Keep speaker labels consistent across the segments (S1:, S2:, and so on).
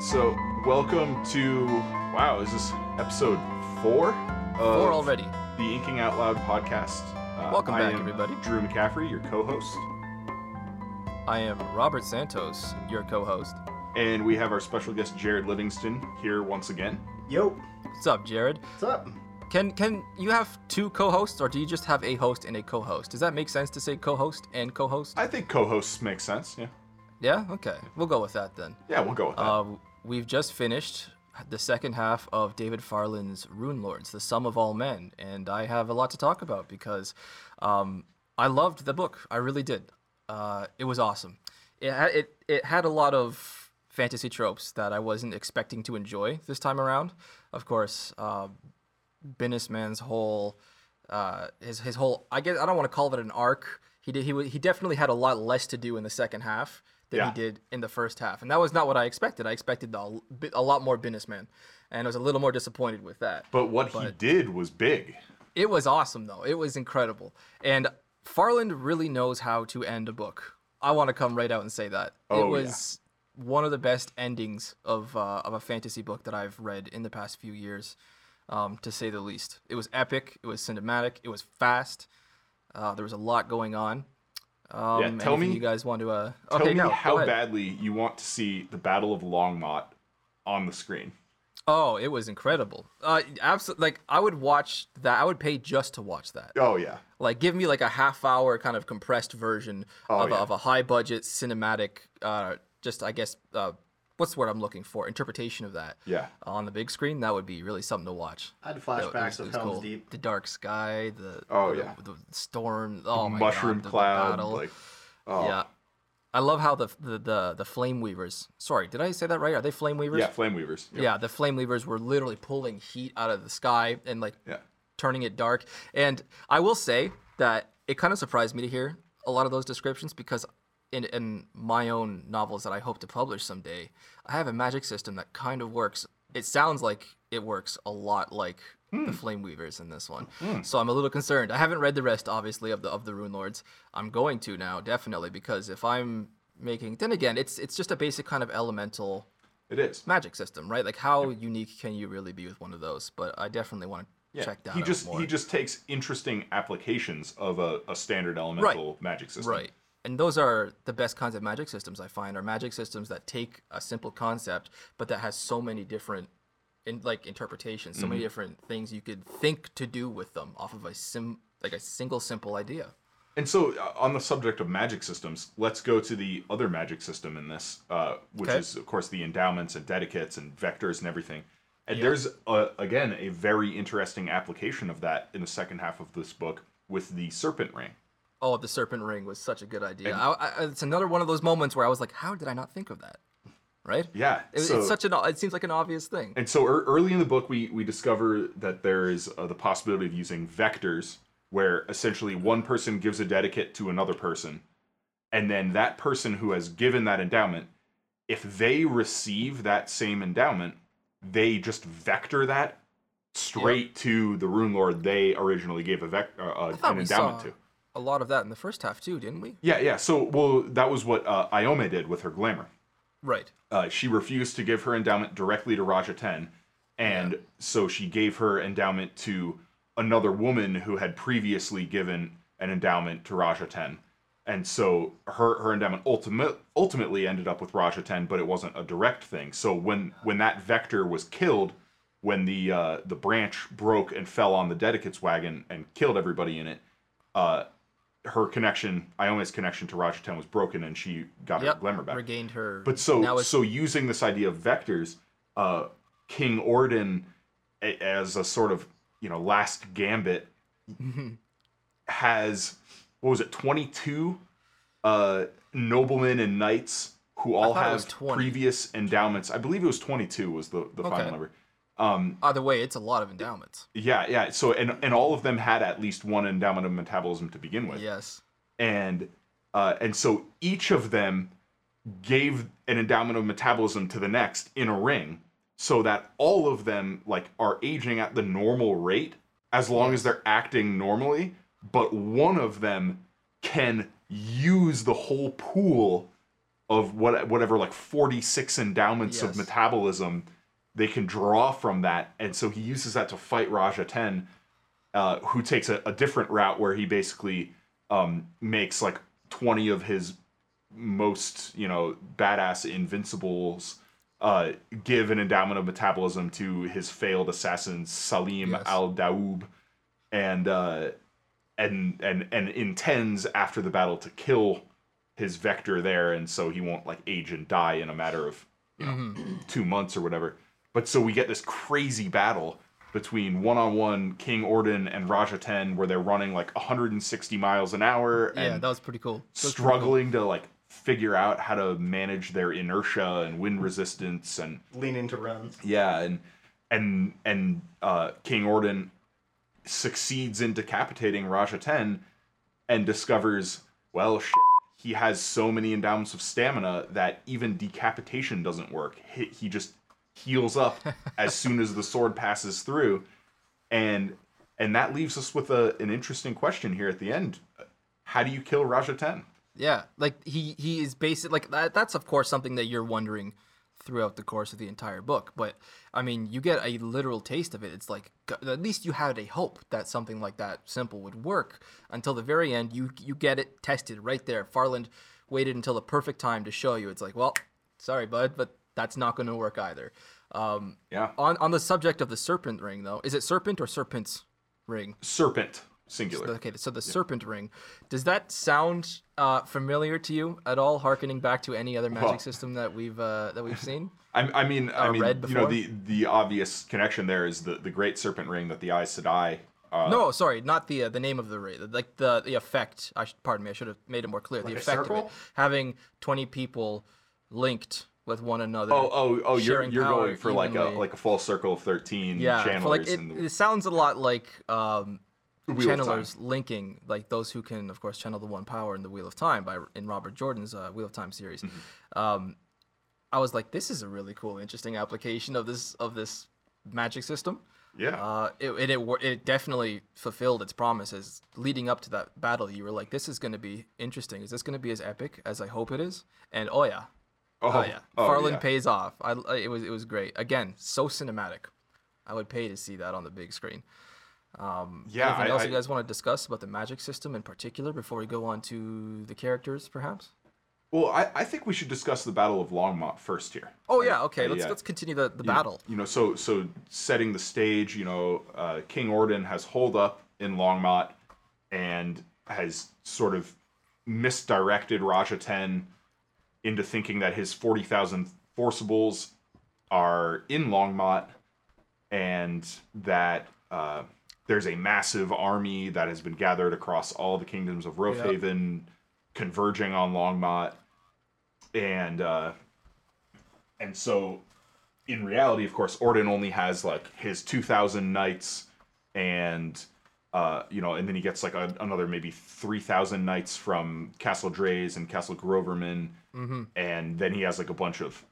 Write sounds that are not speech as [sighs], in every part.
S1: right, so welcome to wow, is this episode four? Of
S2: Four already.
S1: The Inking Out Loud podcast. Uh,
S2: Welcome
S1: I
S2: back,
S1: am
S2: everybody.
S1: Drew McCaffrey, your co-host,
S2: I am Robert Santos, your co-host.
S1: and we have our special guest Jared Livingston here once again.
S3: Yo,
S2: What's up, Jared?
S3: what's up?
S2: Can can you have two co-hosts, or do you just have a host and a co-host? Does that make sense to say co-host and co-host?
S1: I think co-hosts make sense. Yeah,
S2: Yeah. Okay, we'll go with that then.
S1: yeah, we'll go with that.
S2: Uh, we've just finished the second half of David Farland's Rune Lords, The Sum of All Men, and I have a lot to talk about because um, I loved the book. I really did. Uh, it was awesome. It had it it had a lot of fantasy tropes that I wasn't expecting to enjoy this time around. Of course, uh, Man's whole uh, his his whole I guess I don't want to call it an arc. He did he he definitely had a lot less to do in the second half than
S1: Yeah.
S2: he did in the first half, and that was not what I expected. I expected a, a lot more businessman, and I was a little more disappointed with that.
S1: but what he did was big.
S2: It was awesome though. It was incredible, and Farland really knows how to end a book. I want to come right out and say that
S1: Oh,
S2: it
S1: yeah.
S2: was one of the best endings of uh, of a fantasy book that I've read in the past few years, um, to say the least. It was epic. It was cinematic. It was fast. Uh, there was a lot going on. Um,
S1: Yeah, tell me-
S2: you guys want to. Uh,
S1: Tell
S2: okay,
S1: me
S2: no,
S1: how badly you want to see the Battle of Longmont on the screen.
S2: Oh, it was incredible. Uh, absolutely. Like I would watch that. I would pay just to watch that.
S1: Oh yeah,
S2: Like, give me like a half hour kind of compressed version
S1: Oh,
S2: of, a,
S1: yeah.
S2: of a high budget cinematic, uh, just I guess, uh, what's the word I'm looking for? Interpretation of that.
S1: yeah.
S2: On the big screen, that would be really something to watch.
S3: I had
S2: It- it
S3: flashbacks of
S2: was
S3: Helm's
S2: cool.
S3: Deep.
S2: The dark sky, the
S1: Oh,
S2: the,
S1: yeah.
S2: the storm. Oh my
S1: Mushroom
S2: god, the, the
S1: cloud,
S2: battle.
S1: like oh
S2: Yeah, I love how the, the the the flame weavers. Sorry, did I say that right? Are they flame weavers?
S1: yeah, flame weavers. Yep.
S2: Yeah, the flame weavers were literally pulling heat out of the sky and like
S1: Yeah.
S2: turning it dark. And I will say that it kind of surprised me to hear a lot of those descriptions because in in my own novels that I hope to publish someday, I have a magic system that kind of works. It sounds like it works a lot like hmm. the flame weavers in this one. Hmm. So I'm a little concerned. I haven't read the rest obviously of the of the rune lords. I'm going to now definitely because if I'm making then again it's it's just a basic kind of elemental
S1: It is.
S2: magic system, right? Like how unique can you really be with one of those? But I definitely want to
S1: Yeah,
S2: check that
S1: he
S2: out
S1: just he just takes interesting applications of a, a standard elemental magic system.
S2: right. And those are the best kinds of magic systems I find are magic systems that take a simple concept but that has so many different in like interpretations, so
S1: Mm-hmm.
S2: many different things you could think to do with them off of a sim like a single simple idea.
S1: And so, uh, on the subject of magic systems, let's go to the other magic system in this, uh, which
S2: Okay.
S1: is, of course, the endowments and dedicates and vectors and everything. And there's, uh, again, a very interesting application of that in the second half of this book with the serpent ring.
S2: Oh, the serpent ring was such a good idea. I, I, it's another one of those moments where I was like, how did I not think of that? Right?
S1: Yeah.
S2: It,
S1: so,
S2: it's such an it seems like an obvious thing.
S1: And so ear early in the book, we, we discover that there is uh, the possibility of using vectors, where essentially one person gives a dedicate to another person, and then that person who has given that endowment, if they receive that same endowment, they just vector that straight to the rune lord they originally gave a vec- uh, uh, an endowment
S2: saw
S1: to.
S2: A lot of that in the first half too, didn't we?
S1: Yeah, yeah. So, well, that was what uh, Iome did with her glamour.
S2: Right.
S1: uh, she refused to give her endowment directly to Raj Ahten, and so she gave her endowment to another woman who had previously given an endowment to Raj Ahten, and so her her endowment ultimate, ultimately ended up with Raj Ahten, but it wasn't a direct thing. So when when that vector was killed, when the uh, the branch broke and fell on the dedicates wagon and killed everybody in it, uh, her connection, Iome's connection to Raj Ahten was broken, and she got her
S2: Yep.
S1: glamour back.
S2: Regained her.
S1: But so so using this idea of vectors, uh, King Orden a- as a sort of you know last gambit [laughs] has what was it twenty two uh, noblemen and knights who all
S2: thought it was
S1: have previous endowments. I believe it was twenty two was the the
S2: Okay.
S1: final number. Um,
S2: either way, it's a lot of endowments.
S1: yeah, yeah. So and and all of them had at least one endowment of metabolism to begin with
S2: Yes.
S1: and uh, and so each of them gave an endowment of metabolism to the next in a ring so that all of them like are aging at the normal rate as long as they're acting normally but one of them can use the whole pool of what whatever like 46 endowments of
S2: Yes.
S1: metabolism they can draw from that. And so he uses that to fight Raj Ahten uh, who takes a, a different route where he basically um, makes like 20 of his most you know badass invincibles uh, give an endowment of metabolism to his failed assassin Salim
S2: Yes.
S1: al Daoub and uh, and and and intends after the battle to kill his vector there. And so he won't like age and die in a matter of you know two months or whatever but so we get this crazy battle between one-on-one king orden and Raj Ahten where they're running like 160 miles an hour
S2: Yeah,
S1: and
S2: that was pretty cool. That was pretty cool.
S1: struggling to like figure out how to manage their inertia and wind resistance and
S3: Lean into runs.
S1: yeah, and and and uh, King Orden succeeds in decapitating Raj Ahten, and discovers, well, shit, he has so many endowments of stamina that even decapitation doesn't work. He, he just heals up [laughs] as soon as the sword passes through, and and that leaves us with a, an interesting question here at the end. How do you kill Raj Ahten?
S2: Yeah, like he he is basic like that. That's of course something that you're wondering throughout the course of the entire book. But I mean, you get a literal taste of it. It's like at least you had a hope that something like that simple would work until the very end. You you get it tested right there. Farland waited until the perfect time to show you. It's like, well, sorry, bud, but that's not going to work either. Um,
S1: Yeah,
S2: on on the subject of the serpent ring, though, is it serpent or serpent's ring?
S1: serpent singular.
S2: Okay, so the serpent ring, does that sound uh, familiar to you at all? Harkening back to any other magic
S1: Well-
S2: system that we've uh, that we've seen? [laughs]
S1: I, I mean, I mean, you know, the the obvious connection there is the the great serpent ring that the Aes Sedai. Uh,
S2: no, sorry, not the uh, the name of the ring. Like the the effect. I should, pardon me. I should have made it more clear.
S3: Like
S2: the effect of it, having twenty people linked with one another.
S1: Oh, oh, oh! You're you're going for like a like a full circle of thirteen
S2: yeah,
S1: channelers
S2: like it,
S1: the
S2: it sounds a lot like um,
S1: Wheel of Time.
S2: channelers linking like those who can of course channel the one power in the wheel of time by in robert jordan's uh, wheel of time series
S1: Mm-hmm.
S2: um, i was like this is a really cool interesting application of this of this magic system
S1: Yeah,
S2: uh, it, it, it, it definitely fulfilled its promises leading up to that battle you were like this is going to be interesting is this going to be as epic as i hope it is and oh yeah oh, yeah
S1: oh,
S2: farland
S1: yeah.
S2: pays off I, it was it was great again so cinematic i would pay to see that on the big screen um,
S1: Yeah,
S2: anything
S1: I-
S2: else
S1: I-
S2: you guys want to discuss about the magic system in particular before we go on to the characters perhaps
S1: Well, I, I think we should discuss the Battle of Longmont first here.
S2: oh yeah okay
S1: Uh,
S2: let's
S1: yeah.
S2: let's continue the, the
S1: You-
S2: battle
S1: You know, so so setting the stage. You know, uh, King Orden has holed up in Longmont and has sort of misdirected Raj Ahten into thinking that his forty thousand forcibles are in Longmont and that uh, there's a massive army that has been gathered across all the kingdoms of Rofehavan, converging on Longmont, and uh, and so in reality, of course, Orden only has like his two thousand knights, and uh, you know, and then he gets like a, another maybe three thousand knights from Castle Drays and Castle Groverman, and then he has like a bunch of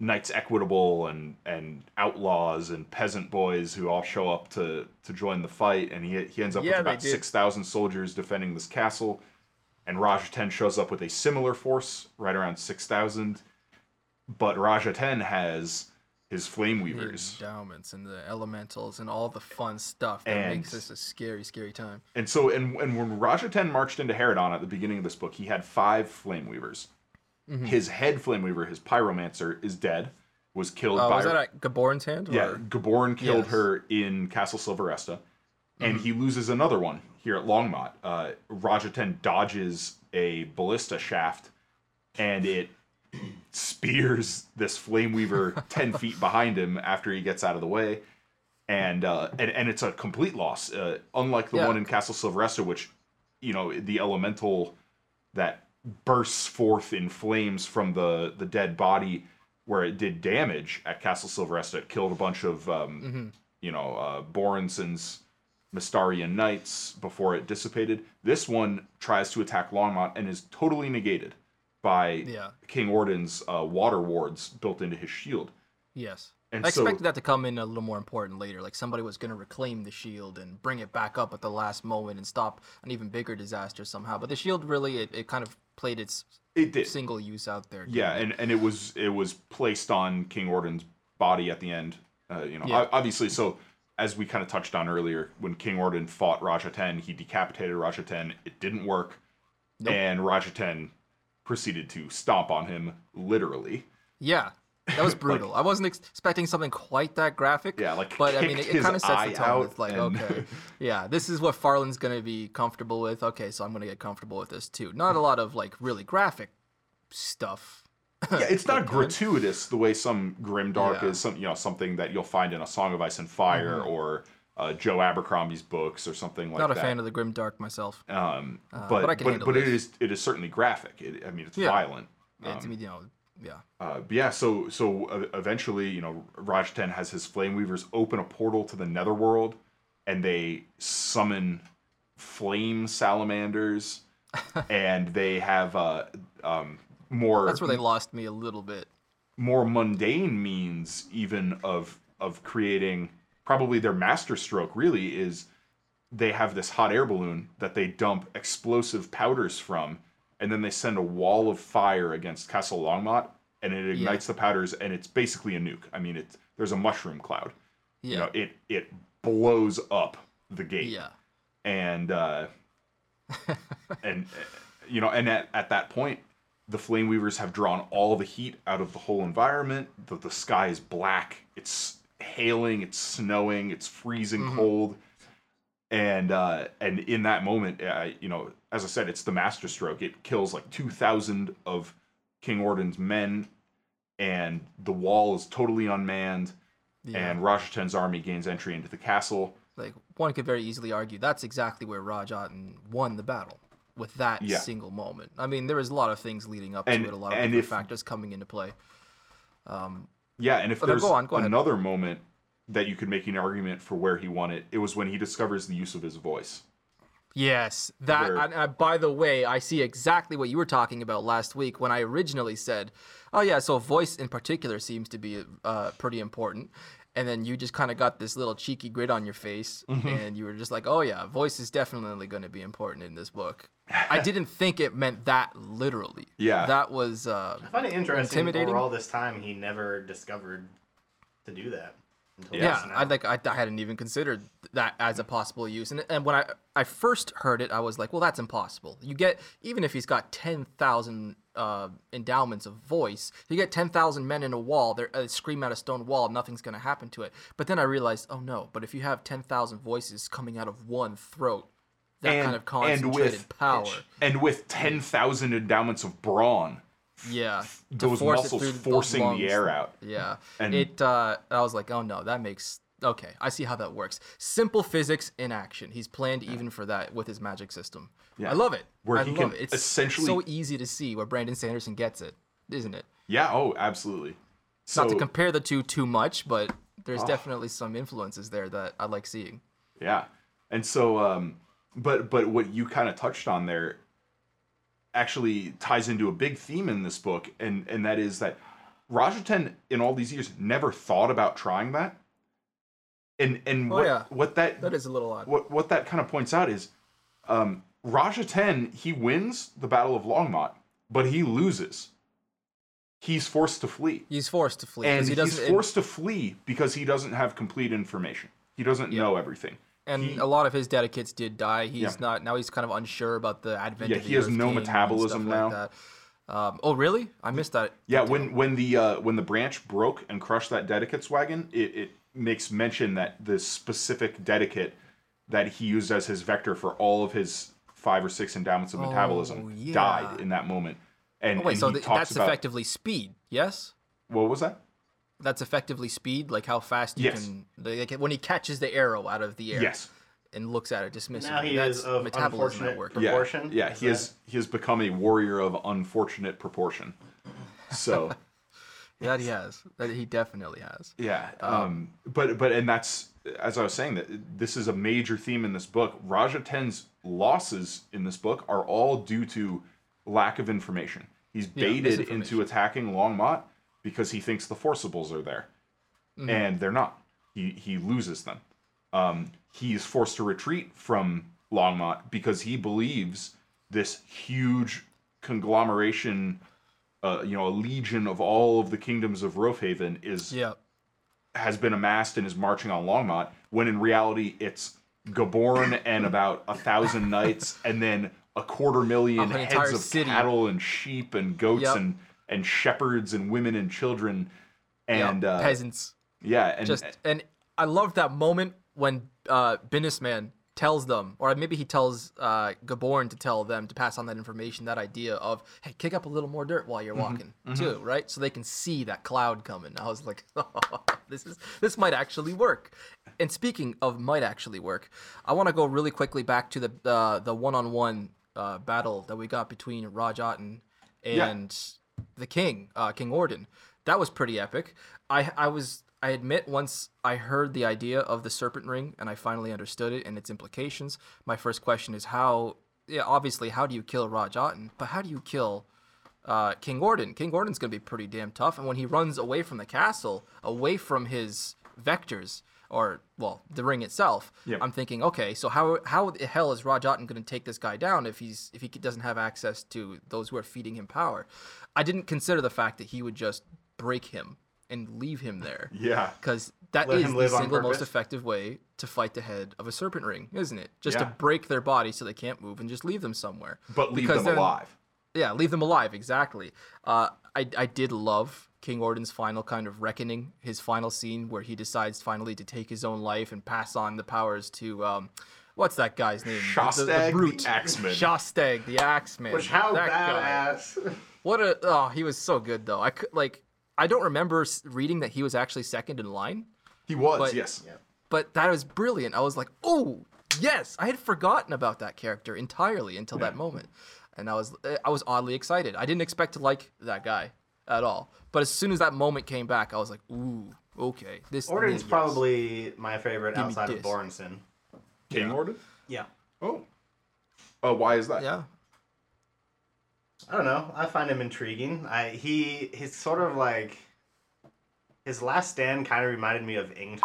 S1: knights equitable and and outlaws and peasant boys who all show up to to join the fight. And he he ends up
S2: Yeah,
S1: with about 6000 soldiers defending this castle. And Raj Ahten shows up with a similar force right around 6000 but Raj Ahten has his flame
S2: the
S1: weavers
S2: endowments and the elementals and all the fun stuff that
S1: And-
S2: makes this a scary scary time
S1: and so and, and when Raj Ahten marched into Heredon at the beginning of this book he had five flame weavers
S2: Mm-hmm.
S1: his head flame weaver his pyromancer is dead was killed
S2: uh,
S1: by
S2: was that at gaborn's hand or?
S1: Yeah, Gaborn killed
S2: Yes.
S1: her in Castle Sylvarresta, and
S2: Mm-hmm.
S1: he loses another one here at Longmont. Uh, Raj Ahten dodges a ballista shaft, and it spears this flame weaver [laughs] ten feet behind him after he gets out of the way, and uh, and and it's a complete loss. Uh, unlike the
S2: Yeah.
S1: one in Castle Sylvarresta, which you know the elemental that bursts forth in flames from the the dead body where it did damage at Castle Sylvarresta. It killed a bunch of um,
S2: Mm-hmm.
S1: you know uh, Borenson's Mystarrian knights before it dissipated. This one tries to attack Longmont and is totally negated by
S2: Yeah.
S1: King Orden's uh, water wards built into his shield.
S2: Yes.
S1: And
S2: I
S1: so-
S2: expected that to come in a little more important later. Like somebody was going to reclaim the shield and bring it back up at the last moment and stop an even bigger disaster somehow. But the shield really, it, it kind of played its
S1: It did.
S2: single use out there.
S1: Yeah, and and it was it was placed on King Orden's body at the end. Uh, you know,
S2: Yeah.
S1: obviously. So as we kind of touched on earlier, when King Orden fought Raj Ahten, he decapitated Raj Ahten. It didn't work,
S2: Nope.
S1: and Raj Ahten proceeded to stomp on him literally.
S2: Yeah, that was [laughs] brutal. I wasn't ex- expecting something quite that graphic.
S1: Yeah, like,
S2: but I mean, it, it kind of sets the tone.
S1: out
S2: With like,
S1: and-
S2: okay, [laughs] yeah, this is what Farland's gonna be comfortable with. Okay, so I'm gonna get comfortable with this too. Not a lot of like really graphic stuff.
S1: Yeah, it's [laughs] not gratuitous the way some grimdark
S2: Yeah. Mm-hmm.
S1: is. Some you know something that you'll find in a Song of Ice and Fire or uh, Joe Abercrombie's books or something like that.
S2: Not a fan of the grim dark myself.
S1: um,
S2: Uh,
S1: but
S2: but
S1: but, but it is it is certainly graphic. It, I mean, it's
S2: Yeah.
S1: violent.
S2: it's, you know, yeah.
S1: Uh, but yeah, so so uh, eventually, you know, Raj Ahten has his flame weavers open a portal to the Netherworld, and they summon flame salamanders, [laughs] and they have uh, um, more
S2: That's where they lost me a little bit.
S1: more mundane means even of of creating probably their master stroke really is they have this hot air balloon that they dump explosive powders from and then they send a wall of fire against Castle Longmont and it ignites the powders and it's basically a nuke. I mean it's there's a mushroom cloud.
S2: Yeah.
S1: You know, it it blows up the gate
S2: yeah.
S1: and uh, [laughs] and you know, and at, at that point, the flame weavers have drawn all the heat out of the whole environment. The, the sky is black. It's hailing. It's snowing. It's freezing cold. And uh, and in that moment, uh, you know, as I said, it's the master stroke. It kills like two thousand of King Orden's men, and the wall is totally unmanned.
S2: Yeah.
S1: And Raj Ahten's army gains entry into the castle.
S2: Like one could very easily argue that's exactly where Raj Ahten won the battle with that
S1: Yeah.
S2: single moment. I mean, there was a lot of things leading up
S1: And-
S2: to it, a lot of different
S1: if-
S2: factors coming into play.
S1: Yeah, and if
S2: Oh,
S1: there's
S2: go on, go
S1: another moment that you could make an argument for where he won it, it was when he discovers the use of his voice.
S2: Yes, that.
S1: Where-
S2: And, uh, by the way, I see exactly what you were talking about last week when I originally said, "Oh yeah, so voice in particular seems to be uh, pretty important." And then you just kind of got this little cheeky grin on your face,
S1: Mm-hmm.
S2: and you were just like, "Oh yeah, voice is definitely going to be important in this book." I [laughs] didn't think it meant that literally.
S1: Yeah.
S2: that was. Uh,
S3: I find it interesting.
S2: Intimidating?
S3: Over all this time, he never discovered to do that. Until
S2: Yeah. I like I, I hadn't even considered that as a possible use, and and when I I first heard it, I was like, well, that's impossible. You get even if he's got ten thousand uh, endowments of voice, you get ten thousand men in a wall, they uh, scream at a stone wall, nothing's gonna happen to it. But then I realized, oh no, but if you have ten thousand voices coming out of one throat, that kind of concentrated power,
S1: and with ten thousand endowments of brawn,
S2: yeah, to
S1: those
S2: force
S1: muscles forcing the air out.
S2: Yeah.
S1: And-
S2: it uh I was like, "Oh no, that makes okay, I see how that works. Simple physics in action. He's planned even for that with his magic system.
S1: Yeah.
S2: I love it.
S1: Where
S2: I
S1: he
S2: love
S1: can
S2: it. It's
S1: essentially-
S2: so easy to see where Brandon Sanderson gets it, isn't it?
S1: Yeah, oh, absolutely. So
S2: Not to compare the two too much, but there's definitely some influences there that I like seeing.
S1: Yeah. And so um but but what you kind of touched on there actually ties into a big theme in this book and and that is that Raj Ahten in all these years never thought about trying that. And and
S2: Oh,
S1: what
S2: yeah.
S1: what that
S2: That is a little odd.
S1: what what that kind of points out is um Ten he wins the Battle of Longmont, but he loses. He's forced to flee.
S2: He's forced to flee
S1: And
S2: because he
S1: he's forced to flee because he doesn't have complete information. He doesn't know everything.
S2: and
S1: he-
S2: a lot of his dedicates did die. He's
S1: Yeah.
S2: not now. He's kind of unsure about the advent.
S1: Yeah,
S2: of the
S1: he has
S2: Earth
S1: no metabolism now.
S2: Like. Um, oh, really? I missed that.
S1: Yeah, when when the uh, when the branch broke and crushed that dedicate's wagon, it, it makes mention that the specific dedicate that he used as his vector for all of his five or six endowments of oh, metabolism
S2: Oh, yeah.
S1: died in that moment. And,
S2: Oh, wait,
S1: and
S2: so
S1: he
S2: th-
S1: talks
S2: that's
S1: about
S2: effectively speed, yes?
S1: what was that?
S2: That's effectively speed, like how fast you
S1: Yes.
S2: can. Like when he catches the arrow out of the air.
S1: Yes.
S2: And looks at it dismissively.
S3: Now he
S2: that's
S3: is of
S2: metabolism
S3: unfortunate
S2: work.
S1: Yeah,
S3: Proportion?
S1: yeah,
S3: Is
S1: he has he has become a warrior of unfortunate proportion. So [laughs]
S2: That he has. That he definitely has.
S1: Yeah, um, but but and that's as I was saying that this is a major theme in this book. Raj Ahten's losses in this book are all due to lack of information. He's baited into attacking Longmont because he thinks the Forcibles are there, and they're not. He he loses them. Um, he's forced to retreat from Longmont because he believes this huge conglomeration, uh, you know, a legion of all of the kingdoms of Rofehavan is
S2: Yeah.
S1: has been amassed and is marching on Longmont, when in reality it's Gaborn and about a thousand [laughs] knights, and then a quarter million
S2: An
S1: heads of
S2: city.
S1: cattle and sheep and goats
S2: Yep.
S1: and and shepherds and women and children, and
S2: yeah.
S1: uh,
S2: peasants.
S1: yeah, and
S2: Just and I love that moment when uh Binnesman tells them, or maybe he tells uh Gaborn to tell them to pass on that information, that idea of hey, kick up a little more dirt while you're
S1: Mm-hmm.
S2: walking too, right? So they can see that cloud coming. I was like, [laughs] this is this might actually work. And speaking of might actually work, I want to go really quickly back to the uh, the one on one battle that we got between Raj Ahten
S1: Yeah.
S2: and the king, uh, King Orden. That was pretty epic. I I was I admit once I heard the idea of the serpent ring and I finally understood it and its implications. My first question is how. Yeah, obviously, how do you kill Raj Ahten? But how do you kill uh, King Gordon? King Gordon's gonna be pretty damn tough, and when he runs away from the castle, away from his vectors, or well, the ring itself,
S1: Yep.
S2: I'm thinking, okay, so how how the hell is Raj Ahten going to take this guy down if he's if he doesn't have access to those who are feeding him power? I didn't consider the fact that he would just break him and leave him there. [laughs]
S1: yeah,
S2: Because that
S3: Let
S2: is the single most effective way to fight the head of a serpent ring, isn't it? Just to break their body so they can't move and just leave them somewhere.
S1: but leave
S2: Because
S1: them alive.
S2: Yeah, leave them alive, exactly. Uh, I, I did love King Orden's final kind of reckoning, his final scene where he decides finally to take his own life and pass on the powers to, um, what's that guy's name?
S1: Shostag the Axeman.
S2: Shostag, the Axeman.
S3: Which how
S2: That guy.
S3: badass.
S2: What a, oh, he was so good though. I could, like, I don't remember reading that he was actually second in line,
S1: He was,
S2: But-
S1: yes.
S2: But that was brilliant. I was like, oh, yes, I had forgotten about that character entirely until that moment. And I was eh, I was oddly excited. I didn't expect to like that guy at all. But as soon as that moment came back, I was like, ooh, okay. This
S3: Orden's
S2: yes.
S3: probably my favorite
S2: Give
S3: outside of
S2: this.
S3: Borenson.
S1: King Orden.
S3: Yeah.
S1: Oh, oh, why is that?
S2: Yeah.
S3: I don't know. I find him intriguing. I he he's sort of like his last stand kind of reminded me of Ingtar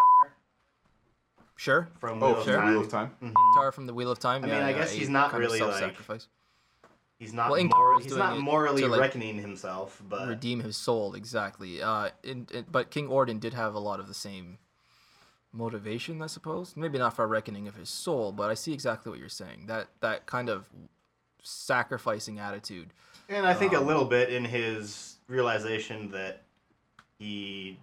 S2: Sure.
S3: from
S1: Oh,
S3: Wheel
S1: from
S3: of
S1: the
S3: Time.
S1: Wheel of Time.
S2: Tara from the Wheel of Time.
S3: I
S2: yeah,
S3: mean, I
S2: yeah,
S3: guess
S2: he
S3: he's not really, like,
S2: self-sacrifice.
S3: He's not
S2: Well, Ingtar
S3: mor- he's
S2: doing
S3: not morally
S2: to, like,
S3: reckoning himself, but
S2: redeem his soul exactly. Uh, in, in, but King Orden did have a lot of the same motivation, I suppose. Maybe not for a reckoning of his soul, but I see exactly what you're saying. That that kind of sacrificing attitude.
S3: and I think
S2: Um,
S3: a little bit in his realization that he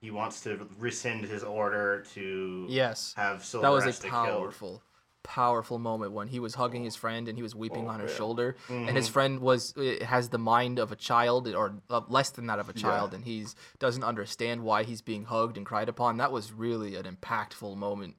S3: he wants to rescind his order to
S2: Yes,
S3: have
S2: that was a
S3: killed.
S2: powerful, powerful moment when he was hugging his friend and he was weeping
S1: Oh,
S2: on her
S1: yeah.
S2: shoulder, and
S3: Mm-hmm.
S2: his friend was uh, has the mind of a child or uh, less than that of a child,
S1: Yeah.
S2: and he's doesn't understand why he's being hugged and cried upon. That was really an impactful moment.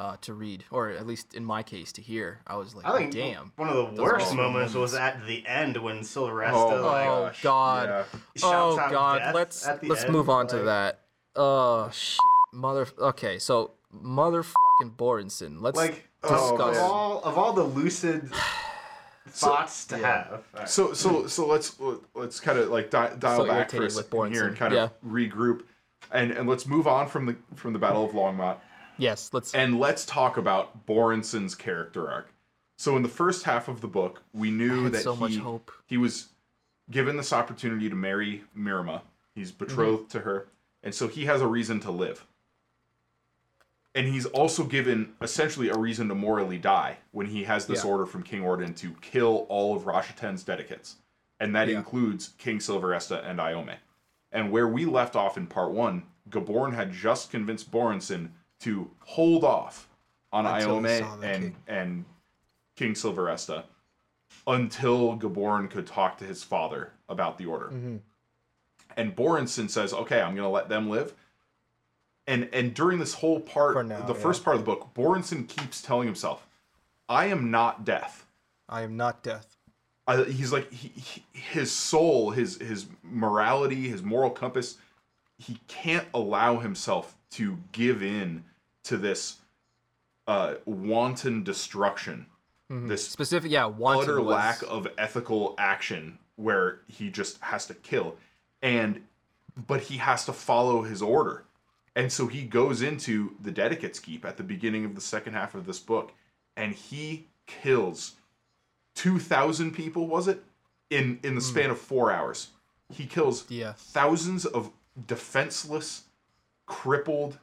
S2: Uh, to read, or at least in my case, to hear, I was like,
S3: I think
S2: "Damn!"
S3: one of the worst
S2: awesome
S3: moments was at the end when Sylvarresta
S1: Oh,
S3: like
S2: Oh God!
S1: yeah.
S2: Oh
S3: out
S2: God! Let's let's
S3: end,
S2: move on to that. Oh shit, mother. Okay, so motherfucking Borenson. Let's
S3: like
S1: Oh,
S3: of, all of all the lucid [sighs] thoughts to have. Alright.
S1: So so so let's let's kind of like di- dial
S2: So
S1: back for a second here and
S2: Borenson.
S1: kind of
S2: Yeah.
S1: regroup, and and let's move on from the from the Battle of Longmont,
S2: yes, let's.
S1: and let's talk about Borenson's character arc. So in the first half of the book, we knew that
S2: so
S1: he
S2: much hope.
S1: he was given this opportunity to marry Myrrima. He's
S2: Mm-hmm.
S1: betrothed to her, and so he has a reason to live. And he's also given essentially a reason to morally die when he has this
S2: Yeah.
S1: order from King Orden to kill all of Raj Ahten's dedicates. And that
S2: Yeah.
S1: includes King Sylvarresta and Iome. And where we left off in part one, Gaborn had just convinced Borenson to hold off on
S2: Until
S1: Iome and
S2: king.
S1: and King Sylvarresta until Gaborn could talk to his father about the order.
S2: Mm-hmm.
S1: And Borenson says, "Okay, I'm going to let them live." And and during this whole part,
S2: now,
S1: the
S2: yeah.
S1: first part of the book, Borenson keeps telling himself, "I am not death."
S2: I am not death.
S1: I, he's like he, he, his soul, his his morality, his moral compass. He can't allow himself to give in to this uh, wanton destruction, this
S2: Specific, yeah. Wanton
S1: utter
S2: was-
S1: lack of ethical action where he just has to kill and but he has to follow his order and so he goes into the dedicate's keep at the beginning of the second half of this book and he kills 2000 people was it in in the span of four hours. He kills
S2: Yeah.
S1: thousands of defenseless, crippled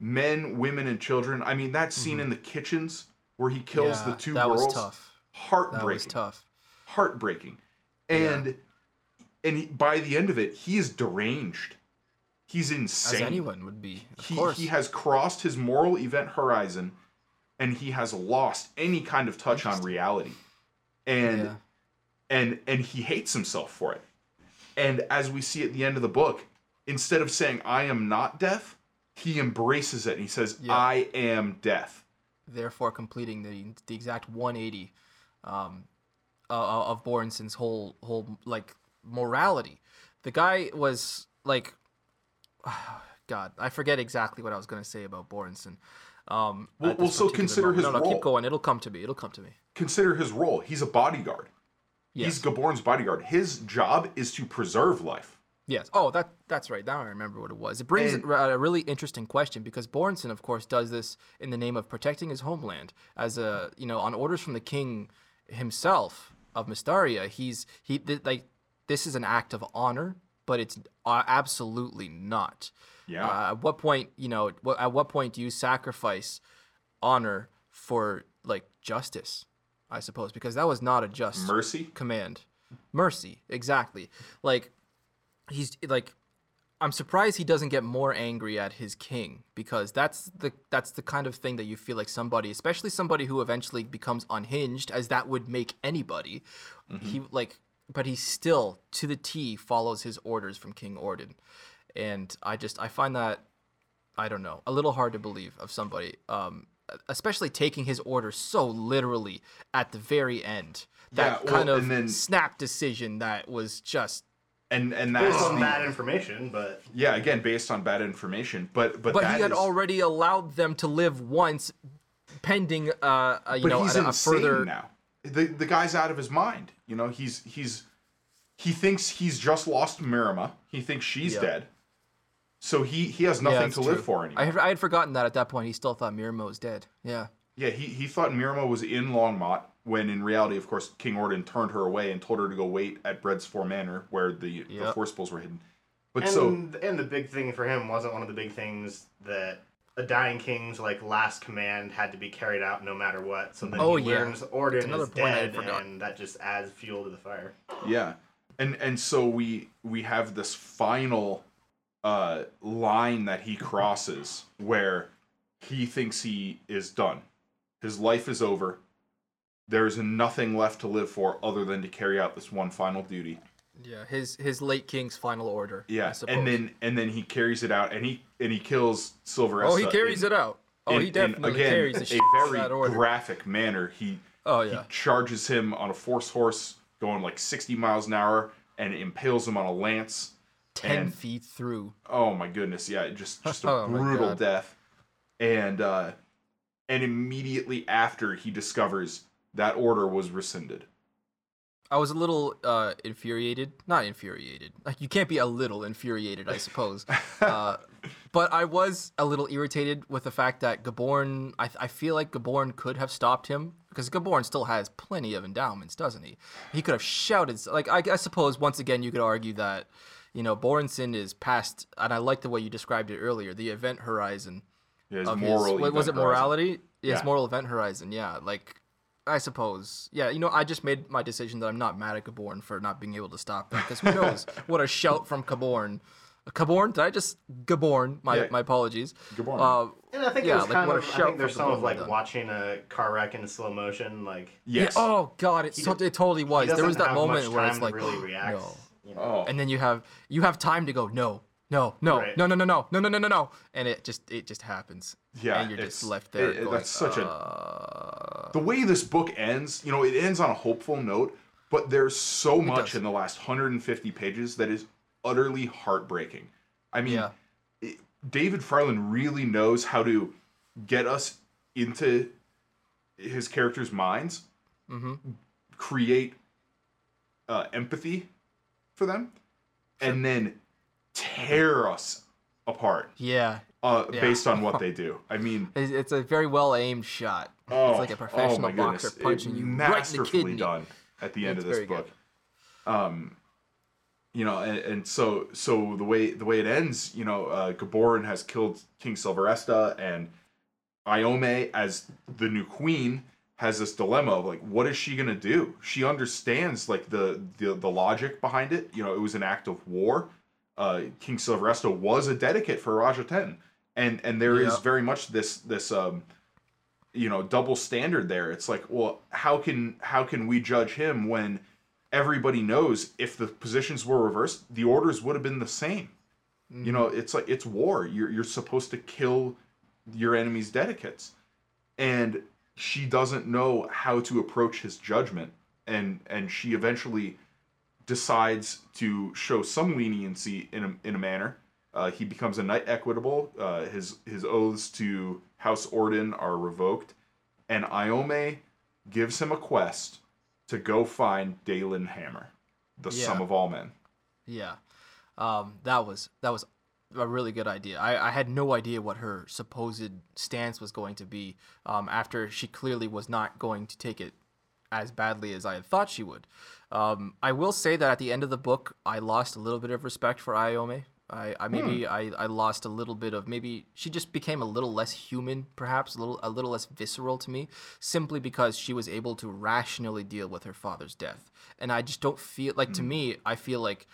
S1: men, women, and children. I mean, that scene in the kitchens where he kills
S2: Mm-hmm. Yeah,
S1: the two
S2: that
S1: girls.
S2: was tough. That was tough.
S1: heartbreaking and and he, by the end of it he is deranged he's
S2: As
S1: insane
S2: anyone would be, of
S1: he,
S2: course.
S1: he has crossed his moral event horizon and he has lost any kind of touch on reality and
S2: Yeah.
S1: and and he hates himself for it and as we see at the end of the book instead of saying i am not death he embraces it and he says
S2: Yeah.
S1: i am death
S2: therefore completing the the exact 180 um, uh, of Borenson's whole whole like morality. The guy was like, [sighs] God, I forget exactly what I was gonna say about Borenson. Um,
S1: well, well so consider
S2: moment.
S1: his
S2: no, no,
S1: role.
S2: Keep going. It'll come to me. It'll come to me.
S1: consider his role he's a bodyguard
S2: Yes.
S1: he's gaborn's bodyguard his job is to preserve life
S2: Yes. Oh, that that's right. Now I remember what it was. It brings
S1: And-
S2: a really interesting question because Borenson, of course, does this in the name of protecting his homeland. As a you know, on orders from the king himself of Mystarria, he's he th- like this is an act of honor, but it's uh, absolutely not.
S1: Yeah.
S2: Uh, at what point, you know, what, at what point do you sacrifice honor for like justice? I suppose because that was not a just
S1: mercy
S2: command mercy exactly like he's like i'm surprised he doesn't get more angry at his king because that's the that's the kind of thing that you feel like somebody especially somebody who eventually becomes unhinged as that would make anybody he like but he still to the t follows his orders from king orden and i just i find that I don't know, a little hard to believe of somebody, um, especially taking his order so literally at the very end. That
S1: Yeah, well,
S2: kind of
S1: then-
S2: snap decision that was just.
S1: And and
S3: Based
S1: that's
S3: on
S1: the,
S3: bad information, but
S1: yeah again based on bad information but but
S2: But
S1: that
S2: he had
S1: is-
S2: already allowed them to live once, pending, uh, uh, you
S1: but
S2: know,
S1: he's
S2: a, a further.
S1: now the the guy's out of his mind you know he's he's he thinks he's just lost Myrrima he thinks she's
S2: Yeah.
S1: dead so he he has nothing
S2: that's
S1: to live for anymore
S2: I had, I had forgotten that at that point he still thought Myrrima was dead. Yeah.
S1: yeah he he thought Myrrima was in Longmont when in reality of course King Orden turned her away and told her to go wait at Bredsford Manor where the the
S2: Yep.
S1: Forcibles were hidden but
S3: and
S1: so
S3: and the big thing for him wasn't one of the big things that a dying king's like last command had to be carried out no matter what. So then
S2: Oh,
S3: he
S2: yeah.
S3: learns Orden is
S2: point I had
S3: dead, and that just adds fuel to the fire.
S1: Yeah, and and so we we have this final uh, line that he crosses where he thinks he is done. His life is over. There is nothing left to live for other than to carry out this one final duty.
S2: Yeah. His his late king's final order.
S1: Yeah, and then and then he carries it out, and he and he kills Sylvarresta.
S2: Oh, he carries
S1: in-
S2: it out. Oh,
S1: in-
S2: he
S1: in,
S2: definitely
S1: again,
S2: carries the
S1: a
S2: shit out of
S1: very graphic manner. He
S2: oh
S1: he
S2: yeah.
S1: charges him on a force horse going like 60 miles an hour and impales him on a lance.
S2: Ten
S1: and-
S2: feet through.
S1: Oh my goodness, yeah, just just [laughs] a
S2: Oh
S1: brutal death. And uh and immediately after he discovers that order was rescinded.
S2: I was a little uh, infuriated. Not infuriated. Like you can't be a little infuriated, I suppose. [laughs] uh, but I was a little irritated with the fact that Gaborn. I, I feel like Gaborn could have stopped him because Gaborn still has plenty of endowments, doesn't he? He could have shouted. Like I, I suppose once again you could argue that you know Borenson is past, and I like the way you described it earlier. The event horizon Yeah,
S1: His
S2: of
S1: moral
S2: his, was it
S1: horizon.
S2: morality? Yes,
S1: Yeah.
S2: moral event horizon. Yeah, like I suppose. Yeah, you know, I just made my decision that I'm not mad at Caborn for not being able to stop that because who knows [laughs] what a shout from Caborn. Caborn? Did I just Gaborn? My
S1: Yeah.
S2: my apologies.
S1: Gaborn.
S2: Uh,
S3: And I think
S2: Yeah,
S3: it was
S2: like,
S3: kind
S2: what a
S3: of. I think there's some of like
S2: done.
S3: watching a car wreck in slow motion. Like
S1: Yes.
S2: yeah, oh god, it, so,
S3: d-
S2: it totally was. There was that moment where it's like
S3: really [gasps] react.
S2: no.
S3: you know.
S1: Oh.
S2: And then you have you have time to go no. No, no,
S3: Right.
S2: no, no, no, no, no, no, no, no, no, and it just it just happens.
S1: Yeah,
S2: and you're just left there.
S1: it-
S2: going,
S1: that's such a-
S2: uh,
S1: the way this book ends, you know, it ends on a hopeful note, but there's so much in the last 150 pages that is utterly heartbreaking. I mean,
S2: Yeah.
S1: it- David Farland really knows how to get us into his characters' minds,
S2: Mm-hmm.
S1: create uh, empathy for them, and then tear us apart
S2: Yeah,
S1: uh,
S2: Yeah.
S1: based on what [laughs] they do. I mean,
S2: It's, a very well aimed shot.
S1: Oh,
S2: it's like a professional
S1: oh
S2: boxer
S1: goodness.
S2: punching
S1: It-
S2: you right in the
S1: masterfully
S2: kidney.
S1: done at the end
S2: It's
S1: of this
S2: very good.
S1: book. Um, you know, and, and so so the way the way it ends, you know, uh, Gaboran has killed King Sylvarresta, and Iome as the new queen has this dilemma of like, what is she gonna do? She understands like the the, the logic behind it. You know, it was an act of war. Uh, King Sylvarresta was a dedicate for Raj Ahten, and and there is
S2: Yeah.
S1: very much this this um, you know double standard there. It's like, well, how can how can we judge him when everybody knows if the positions were reversed, the orders would have been the same. You know, it's like it's war. You're you're supposed to kill your enemy's dedicates, and she doesn't know how to approach his judgment, and and she eventually decides to show some leniency in a in a manner. Uh, he becomes a knight equitable. Uh, his his oaths to House Orden are revoked, and Iome gives him a quest to go find Daylan Hammer, the
S2: Yeah.
S1: sum of all men.
S2: Yeah, um, that was that was a really good idea. I, I had no idea what her supposed stance was going to be um, after she clearly was not going to take it as badly as I had thought she would. Um, I will say that at the end of the book, I lost a little bit of respect for Iome. I, I maybe I, I lost a little bit of maybe she just became a little less human, perhaps a little a little less visceral to me, simply because she was able to rationally deal with her father's death. And I just don't feel like to me, I feel like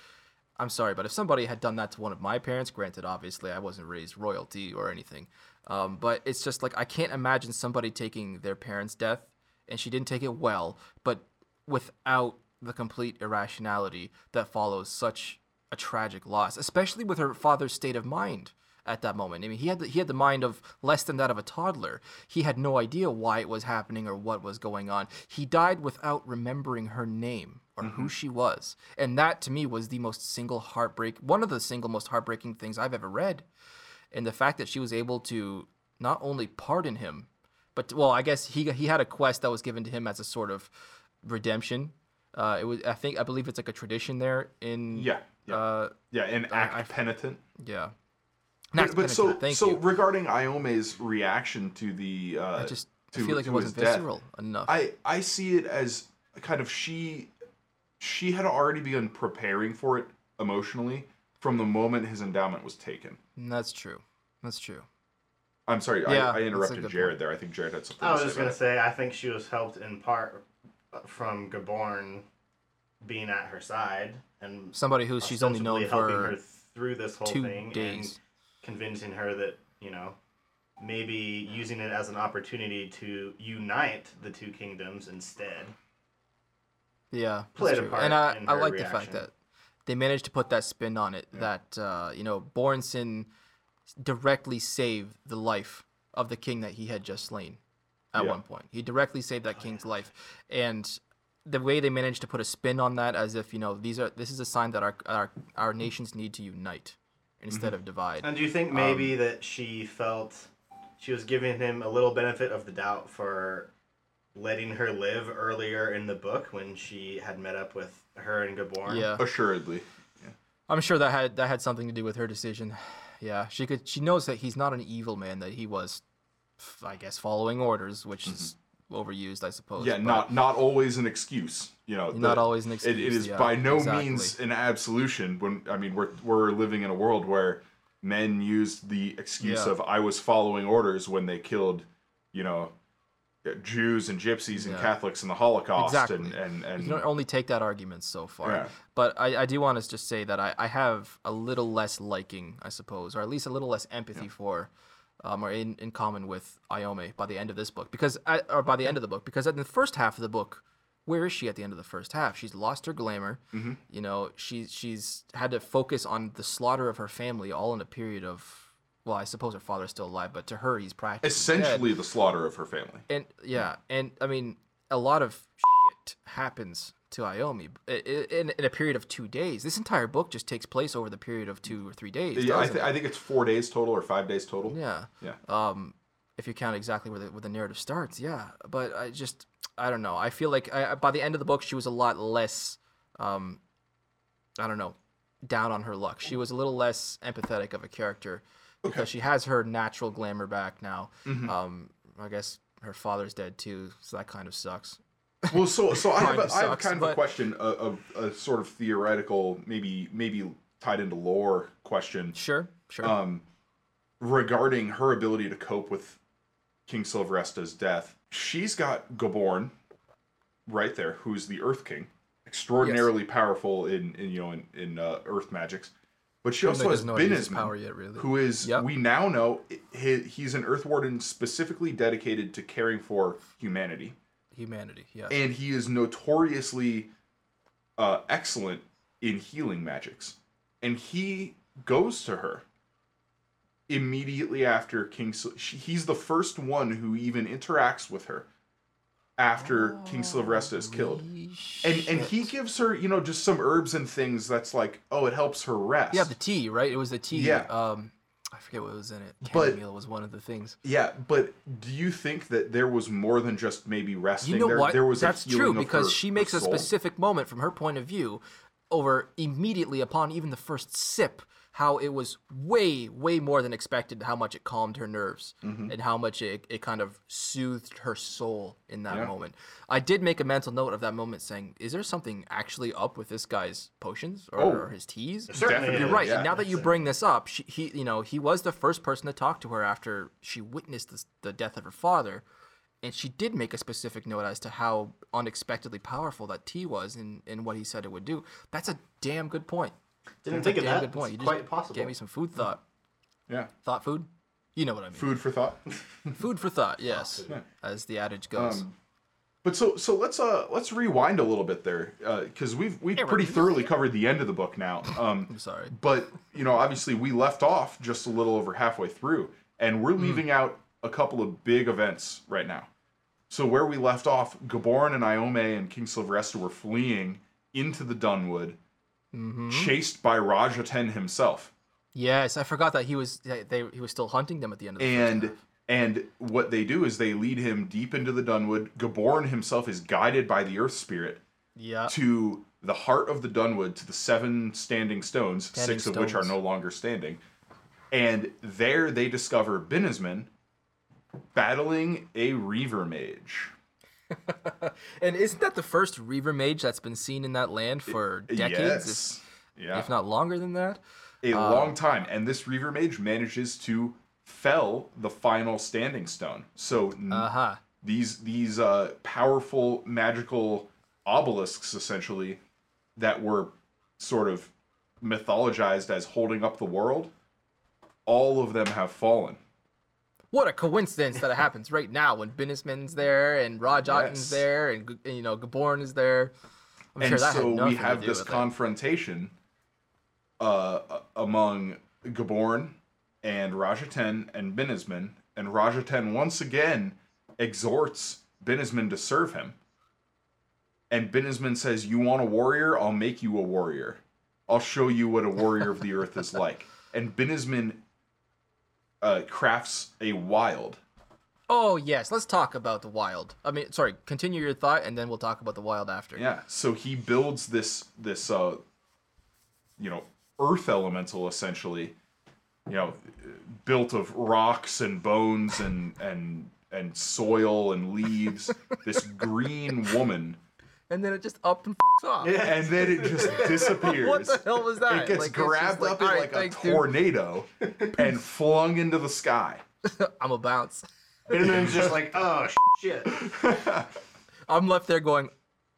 S2: I'm sorry, but if somebody had done that to one of my parents, granted, obviously I wasn't raised royalty or anything, um, but it's just like I can't imagine somebody taking their parents' death, and she didn't take it well, but without the complete irrationality that follows such a tragic loss, especially with her father's state of mind at that moment. I mean, he had the, he had the mind of less than that of a toddler. He had no idea why it was happening or what was going on. He died without remembering her name or who mm-hmm. she was, and that to me was the most single heartbreak, one of the single most heartbreaking things I've ever read. And the fact that she was able to not only pardon him, but well, I guess he he had a quest that was given to him as a sort of redemption. Uh, it was I think I believe it's like a tradition there in
S1: Yeah, yeah,
S2: uh,
S1: yeah. An act
S2: I've-
S1: penitent.
S2: yeah.
S1: But,
S2: Not
S1: but so
S2: penitent, thank
S1: so
S2: you.
S1: regarding Iome's reaction to the uh,
S2: I just I
S1: to-
S2: feel like it wasn't
S1: his death,
S2: enough.
S1: I I see it as kind of she she had already begun preparing for it emotionally from the moment his endowment was taken.
S2: That's true. That's true.
S1: I'm sorry,
S2: Yeah,
S1: I, I interrupted Jared
S2: point.
S1: there. I think Jared had something
S3: I was
S1: to
S3: just
S1: say.
S3: gonna say, I think she was helped in part from Gaborn being at her side and
S2: Somebody who she's only known
S3: helping
S2: for
S3: her through this whole
S2: two
S3: thing
S2: days.
S3: and convincing her that you know maybe using it as an opportunity to unite the two kingdoms instead.
S2: Yeah,
S3: played a part
S2: and I, I like the fact that they managed to put that spin on it. That uh, you know, Bornson directly saved the life of the king that he had just slain. At
S1: Yeah.
S2: one point, he directly saved that king's life, and the way they managed to put a spin on that, as if you know, these are this is a sign that our our, our nations need to unite instead mm-hmm. of divide.
S3: And do you think maybe um, that she felt she was giving him a little benefit of the doubt for letting her live earlier in the book when she had met up with her and Gaborn?
S2: yeah,
S1: Assuredly. Yeah.
S2: I'm sure that had that had something to do with her decision. Yeah, she could. She knows that he's not an evil man. That he was, f- I guess, following orders, which is overused, I suppose.
S1: Mm-hmm. Yeah, not not always an excuse. You know,
S2: Not
S1: the-
S2: always an
S1: It, it
S2: excuse,
S1: is
S2: yeah,
S1: by no
S2: exactly.
S1: means an absolution. When I mean, we're we're living in a world where men used the excuse
S2: Yeah.
S1: of "I was following orders" when they killed, you know, Jews and Gypsies and
S2: Yeah.
S1: Catholics in the Holocaust,
S2: Exactly.
S1: and and and
S2: You can only take that argument so far.
S1: Yeah.
S2: But I, I do want to just say that I, I have a little less liking, I suppose, or at least a little less empathy for, um, or in, in common with Iome by the end of this book, because at, or by the end of the book, because in the first half of the book, where is she at the end of the first half? She's lost her glamour.
S1: Mm-hmm.
S2: You know, she's she's had to focus on the slaughter of her family, all in a period of. Well, I suppose her father's still alive, but to her, he's practically dead
S1: essentially the slaughter of her family.
S2: and yeah, and I mean, a lot of shit happens to Iomi in, in a period of two days. This entire book just takes place over the period of two or three days.
S1: Yeah, I, th- I think it's four days total or five days total.
S2: yeah.
S1: Yeah.
S2: Um, if you count exactly where the where the narrative starts, yeah. But I just I don't know. I feel like I, by the end of the book, she was a lot less. Um, I don't know, down on her luck. She was a little less empathetic of a character because she has her natural glamour back now.
S1: Mm-hmm.
S2: Um, I guess her father's dead too, so that kind of sucks.
S1: Well, so so I have, a, I have
S2: sucks,
S1: kind of a question, a, a, a sort of theoretical, maybe maybe tied into lore question
S2: Sure, sure.
S1: um, regarding her ability to cope with King Sylvarresta's death. She's got Gaborn right there, who's the Earth King, extraordinarily powerful in, in you know in, in uh, Earth magics. But she also has
S2: us know how to use his
S1: Binnesman,
S2: power yet, really.
S1: who is
S2: Yep.
S1: we now know he, he's an Earth Warden specifically dedicated to caring for humanity
S2: Humanity, yes.
S1: and he is notoriously uh, excellent in healing magics. And he goes to her immediately after King. Sil- she, he's the first one who even interacts with her after King Sylvarresta is killed. And and he gives her, you know, just some herbs and things that's like, oh, it helps her rest.
S2: Yeah, the tea, right? It was the tea.
S1: Yeah.
S2: Um, I forget what was in it.
S1: But-
S2: Chamomile was one of the things.
S1: Yeah, but do you think that there was more than just maybe resting?
S2: You know
S1: there,
S2: what?
S1: There was
S2: That's true because
S1: her-
S2: she makes a
S1: soul?
S2: specific moment from her point of view over immediately upon even the first sip how it was way way more than expected how much it calmed her nerves
S1: Mm-hmm.
S2: and how much it, it kind of soothed her soul in that
S1: Yeah.
S2: moment i did make a mental note of that moment saying is there something actually up with this guy's potions or,
S1: Oh.
S2: or his teas
S3: Certainly
S2: you're right.
S1: yeah.
S2: now that you bring this up, she, he, you know, he was the first person to talk to her after she witnessed the, the death of her father, and she did make a specific note as to how unexpectedly powerful that tea was and, and what he said it would do. That's a damn good point.
S3: Didn't
S2: That's
S3: think
S2: a
S3: of that.
S2: good point. You
S3: It's
S2: just
S3: quite possible.
S2: gave me some food thought.
S1: Yeah,
S2: Thought food? You know what I mean.
S1: food for thought. [laughs]
S2: Food for thought, yes,
S1: Yeah.
S2: as the adage goes.
S1: Um, But so so let's uh let's rewind a little bit there because we've we've pretty thoroughly covered the end of the book now. [laughs] Um,
S2: I'm sorry.
S1: but you know obviously we left off just a little over halfway through, and we're leaving out a couple of big events right now. So where we left off, Gaborn and Iome and King Sylvarresta were fleeing into the Dunwood, Mm-hmm. chased by Raj Ahten himself.
S2: Yes, I forgot that he was they, they he was still hunting them at the end of the
S1: and and what they do is they lead him deep into the Dunwood. Gaborn himself is guided by the Earth Spirit
S2: yeah.
S1: to the heart of the Dunwood, to the seven standing stones,
S2: Standing
S1: six of which are no longer standing. And there they discover Binnesman battling a Reaver Mage.
S2: And isn't that the first Reaver Mage that's been seen in that land for decades,
S1: Yes.
S2: if,
S1: Yeah.
S2: if not longer than that?
S1: a long time. And this Reaver Mage manages to fell the final standing stone. So
S2: Uh huh.
S1: these these uh, powerful magical obelisks essentially that were sort of mythologized as holding up the world all of them have fallen
S2: What a coincidence that it happens right now when Binnesman's there and Raj Ahten's
S1: Yes.
S2: there and, you know Gaborn is there. I'm
S1: and
S2: sure that
S1: so we have this confrontation uh, among Gaborn and Raj Ahten and Binnesman, and Raj Ahten once again exhorts Binnesman to serve him. And Binnesman says, "You want a warrior? I'll make you a warrior. I'll show you what a warrior of the earth is like." And Binnesman uh, crafts a wild.
S2: Oh yes, let's talk about the wild. I mean, sorry, continue your thought, and then we'll talk about the wild after.
S1: Yeah. So he builds this this uh you know, earth elemental essentially, you know, built of rocks and bones and and and soil and leaves, [laughs] this green woman,
S2: And then it just up and [laughs] f***s off.
S3: Yeah.
S1: and then it just [laughs] disappears.
S2: What the hell was that?
S1: It gets
S2: Like,
S1: grabbed
S2: like,
S1: up in
S2: "All right,
S1: like a tornado [laughs] and flung into the sky.
S2: I'm a bounce.
S3: And then it's just like, oh shit.
S2: I'm left there going,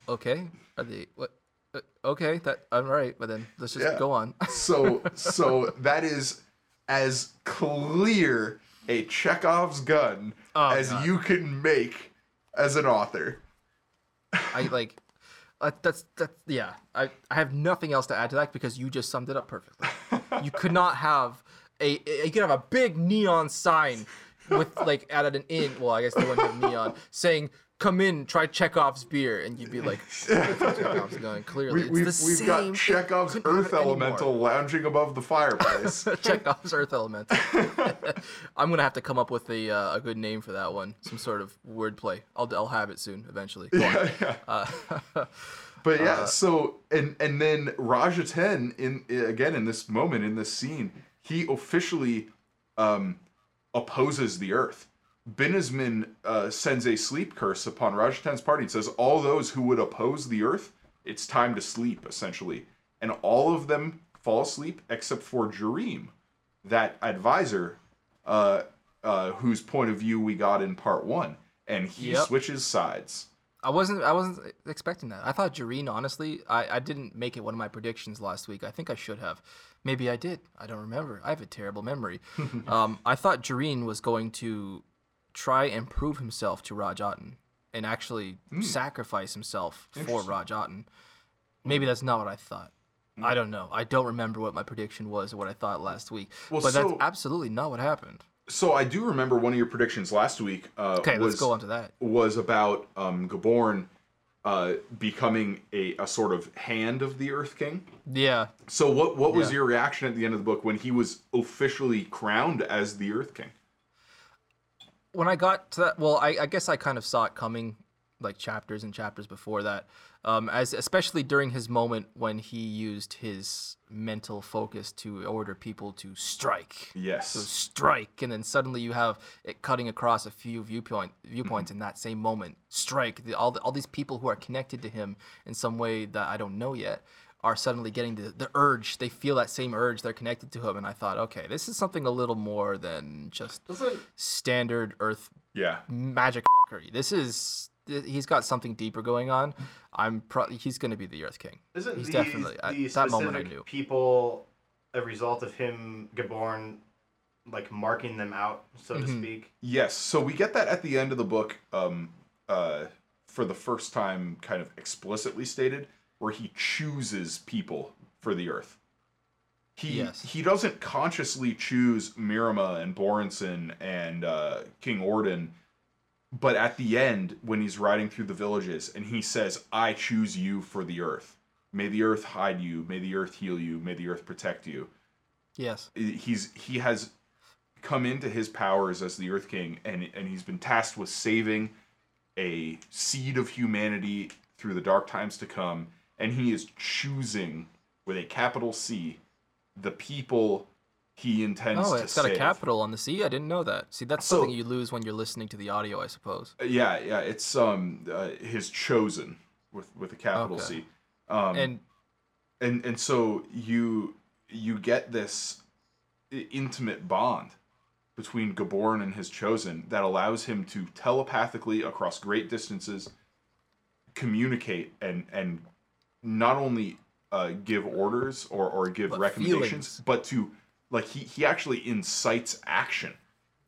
S2: okay, are they what? Uh, okay, that I'm right, but then let's just
S1: Yeah.
S2: go on.
S1: So so that is as clear a Chekhov's gun
S2: Oh,
S1: as
S2: God.
S1: you can make as an author.
S2: I like uh, that's that's yeah. I I have nothing else to add to that because you just summed it up perfectly. you could not have a you could have a big neon sign with like at an inn. Well, I guess they wouldn't have neon saying. Come in, try Chekhov's beer, and you'd be like, [laughs] Chekhov's going. Clearly,
S1: We,
S2: it's
S1: we've,
S2: the
S1: we've
S2: same
S1: got. Chekhov's Earth
S2: it anymore.
S1: Elemental lounging above the fireplace. [laughs]
S2: Chekhov's Earth Elemental. [laughs] I'm gonna have to come up with a uh, a good name for that one. Some sort of wordplay. I'll I'll have it soon, eventually. Go on. Uh,
S1: but yeah, so and and then Raj Ahten in again in this moment in this scene, he officially um, opposes the Earth Binnesman uh, sends a sleep curse upon Raj Ahten's party. It says, All those who would oppose the earth, it's time to sleep, essentially. And all of them fall asleep except for Jureem, that advisor uh, uh, whose point of view we got in part one. And he
S2: Yep.
S1: switches sides.
S2: I wasn't I wasn't expecting that. I thought Jureem, honestly, I, I didn't make it one of my predictions last week. I think I should have. Maybe I did. I don't remember. I have a terrible memory. [laughs] um, I thought Jureem was going to try and prove himself to Raj Ahten and actually sacrifice himself for. Raj Ahten. Maybe that's not what I thought. I don't know. I don't remember what my prediction was or what I thought last week.
S1: Well,
S2: but that's absolutely not what happened.
S1: So I do remember one of your predictions last week. Uh,
S2: Okay,
S1: was,
S2: let's go on to that.
S1: was about um, Gaborn uh, becoming a, a sort of hand of the Earth King.
S2: Yeah.
S1: So what what was
S2: Yeah.
S1: your reaction at the end of the book when he was officially crowned as the Earth King?
S2: When I got to that, well, I, I guess I kind of saw it coming, like chapters and chapters before that. Um, as especially during his moment when he used his mental focus to order people to strike.
S1: Yes.
S2: So strike, and then suddenly you have it cutting across a few viewpoint viewpoints in that same moment. Strike. The, all the, all these people who are connected to him in some way that I don't know yet are suddenly getting the, the urge. They feel that same urge. They're connected to him, and I thought, okay, this is something a little more than just
S3: Doesn't
S2: standard Earth
S1: Yeah.
S2: magic fuckery. This is he's got something deeper going on. I'm pro- he's going to be the Earth King.
S3: isn't
S2: he's
S3: the,
S2: definitely at that moment I knew.
S3: people a result of him Gaborn like marking them out, so to
S2: Mhm.
S3: speak?
S1: Yes. So we get that at the end of the book, um, uh, for the first time, kind of explicitly stated, where he chooses people for the Earth. He
S2: Yes.
S1: he doesn't consciously choose Myrrima and Borenson and uh, King Orden, but at the end, when he's riding through the villages and he says, "I choose you for the Earth. May the Earth hide you. May the Earth heal you. May the Earth protect you."
S2: Yes.
S1: he's he has come into his powers as the Earth King, and and he's been tasked with saving a seed of humanity through the dark times to come, and he is choosing with a capital C the people he intends to.
S2: Oh,
S1: to
S2: it's got
S1: save.
S2: a capital on the C. I didn't know that. See, that's
S1: So-
S2: something you lose when you're listening to the audio, I suppose.
S1: Uh, Yeah, yeah, it's um uh, his chosen with with a capital
S2: Okay.
S1: C. Um,
S2: and
S1: and and so you you get this intimate bond between Gaborn and his chosen that allows him to telepathically across great distances communicate and and not only uh, give orders or or give
S2: But
S1: recommendations
S2: feelings.
S1: but to like he he actually incites action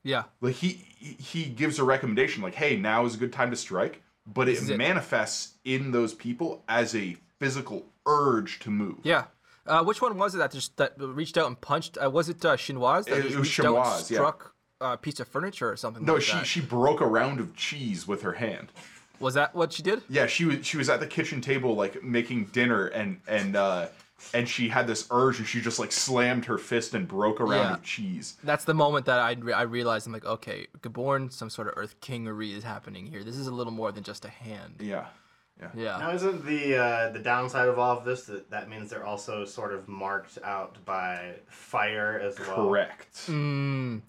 S2: yeah,
S1: like he he- gives a recommendation like hey now is a good time to strike but it
S2: it.
S1: manifests in those people as a physical urge to move
S2: yeah. Uh, which one was it that just that reached out and punched? Uh, was it uh, Chemoise that
S1: It-
S2: just
S1: it was
S2: reached out and
S1: Chemoise, yeah.
S2: struck a piece of furniture or something?
S1: no
S2: like
S1: she
S2: that?
S1: she broke a round of cheese with her hand
S2: was that what she did?
S1: yeah she was she was at the kitchen table like making dinner and and uh and she had this urge and she just like slammed her fist and broke a round
S2: Yeah.
S1: of cheese
S2: That's the moment that I, re- I realized I'm like, okay, Gaborn, some sort of Earth Kingery is happening here. This is a little more than just a hand.
S1: yeah
S2: Yeah.
S3: Now, isn't the uh, the downside of all of this that that means they're also sort of marked out by fire as well?
S1: correct
S2: Mm,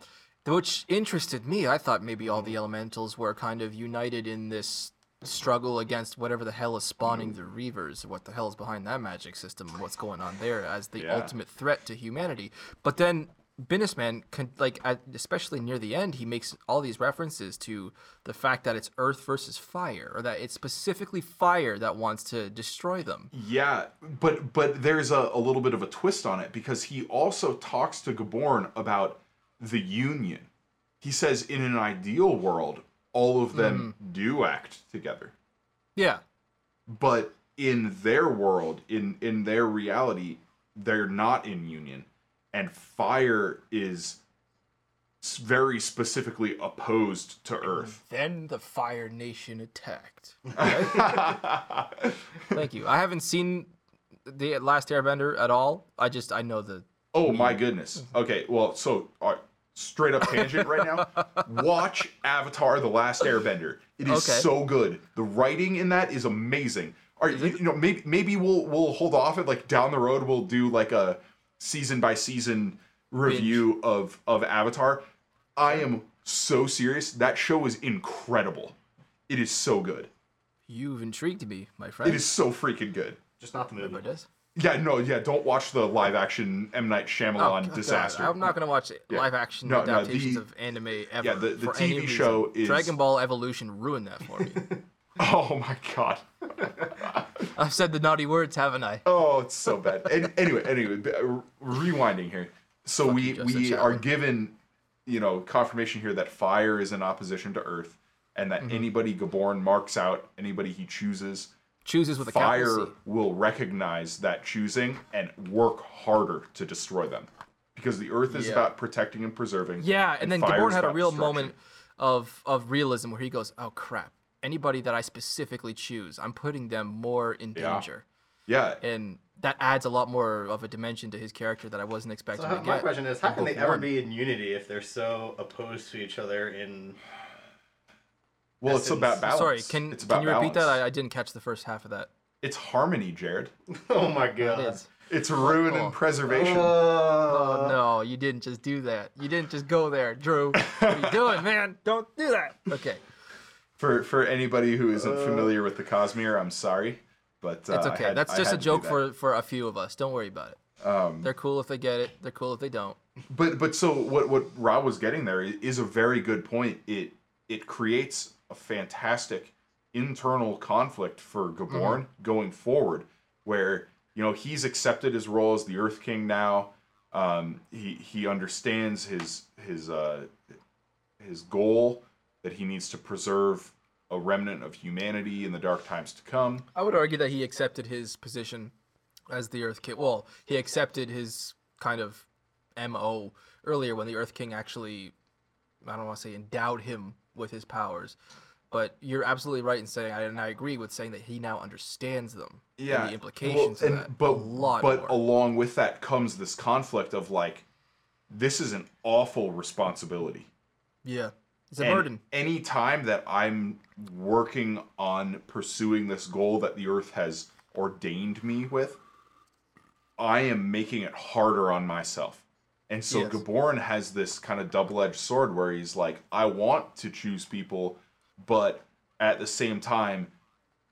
S2: which interested me. I thought maybe all the elementals were kind of united in this struggle against whatever the hell is spawning mm-hmm. the Reavers, what the hell is behind that magic system, what's going on there as the
S1: Yeah.
S2: ultimate threat to humanity. But then Binnesman, can, like, at, especially near the end, he makes all these references to the fact that it's Earth versus fire, or that it's specifically fire that wants to destroy them.
S1: Yeah, but but there's a, a little bit of a twist on it because he also talks to Gaborn about the union. He says in an ideal world, all of them do act together.
S2: Yeah.
S1: But in their world, in in their reality, they're not in union. And fire is very specifically opposed to earth.
S2: Then the Fire Nation attacked. [laughs] Thank you. I haven't seen the Last Airbender at all. I just I know the
S1: Oh my goodness. Okay, well, so uh, straight up tangent right now. [laughs] Watch Avatar: The Last Airbender. It is
S2: Okay.
S1: so good. The writing in that is amazing. All right, you, you know, maybe maybe we'll we'll hold off it. like down the road we'll do like a season by season review of of Avatar. I am so serious. That show is incredible. It is so good.
S2: You've intrigued me, my friend.
S1: It is so freaking good.
S3: Just not the movie.
S2: Remember this?
S1: Yeah, no, yeah. Don't watch the live action M Night Shyamalan
S2: Oh, God,
S1: disaster.
S2: I'm not gonna watch live action
S1: No, no,
S2: adaptations
S1: the-
S2: of anime ever.
S1: yeah, the- the TV
S2: reason.
S1: show is-
S2: Dragon Ball Evolution ruined that for me. [laughs]
S1: Oh my god. [laughs]
S2: I've said the naughty words, haven't I?
S1: Oh, it's so bad. And anyway, anyway, uh, rewinding here. So
S2: Fuck
S1: we
S2: you, Justin
S1: we are given, you know, confirmation here that fire is in opposition to earth, and
S2: Mm-hmm.
S1: that anybody Gaborn marks out, anybody he chooses,
S2: Chooses with a
S1: fire will recognize that choosing and work harder to destroy them, because the earth is
S2: Yeah.
S1: about protecting and preserving.
S2: Yeah, and then
S1: fire
S2: Gaborn had a real moment of of realism where he goes, "Oh crap! Anybody that I specifically choose, I'm putting them more in danger,"
S1: Yeah,
S2: and that adds a lot more of a dimension to his character that I wasn't expecting
S3: So
S2: to
S3: how,
S2: get.
S3: my question is, how can they ever
S2: one.
S3: be in unity if they're so opposed to each other in?
S1: Well, it's
S3: essence-
S1: about balance.
S2: Sorry, can
S1: it's about
S2: can you repeat that? I, I didn't catch the first half of that.
S1: It's harmony, Jared. [laughs]
S3: Oh my god!
S2: It is.
S1: It's ruin
S2: Oh.
S1: and preservation.
S2: Oh
S3: Uh,
S2: no, you didn't just do that. You didn't just go there, Drew. What are you doing, [laughs] man? Don't do that. Okay,
S1: For for anybody who isn't familiar with the Cosmere, I'm sorry, but uh,
S2: it's okay.
S1: had-
S2: That's just a
S1: had to do
S2: joke for for a few of us. Don't worry about it.
S1: Um,
S2: They're cool if they get it. They're cool if they don't.
S1: but but so what what Rob was getting there is a very good point. It it creates a fantastic internal conflict for Gaborn going forward, where you know he's accepted his role as the Earth King now. Um, he he understands his his uh, his goal that he needs to preserve a remnant of humanity in the dark times to come.
S2: I would argue that he accepted his position as the Earth King. Well, he accepted his kind of MO earlier when the Earth King actually, I don't want to say endowed him with his powers. But you're absolutely right in saying, and I agree with saying that he now understands them. and
S1: yeah
S2: the implications
S1: well,
S2: of
S1: and-
S2: that.
S1: but
S2: a lot
S1: but
S2: more.
S1: along with that comes this conflict of like this is an awful responsibility
S2: yeah, it's a
S1: and
S2: burden.
S1: any time that i'm working on pursuing this goal that the earth has ordained me with i am making it harder on myself and so
S2: Yes.
S1: Gaborn has this kind of double-edged sword where he's like i want to choose people but at the same time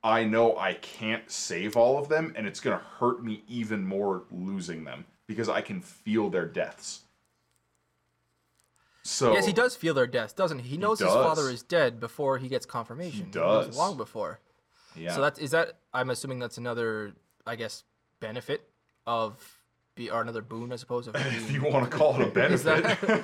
S1: I know I can't save all of them, and it's gonna hurt me even more losing them because I can feel their deaths. So
S2: Yes, he does feel their death, doesn't he? He knows his father is dead before he gets confirmation. He
S1: does.
S2: long before.
S1: Yeah.
S2: So that is that. I'm assuming that's another, I guess, benefit of be or another boon, I suppose. [laughs]
S1: If you want to call it a [laughs] benefit.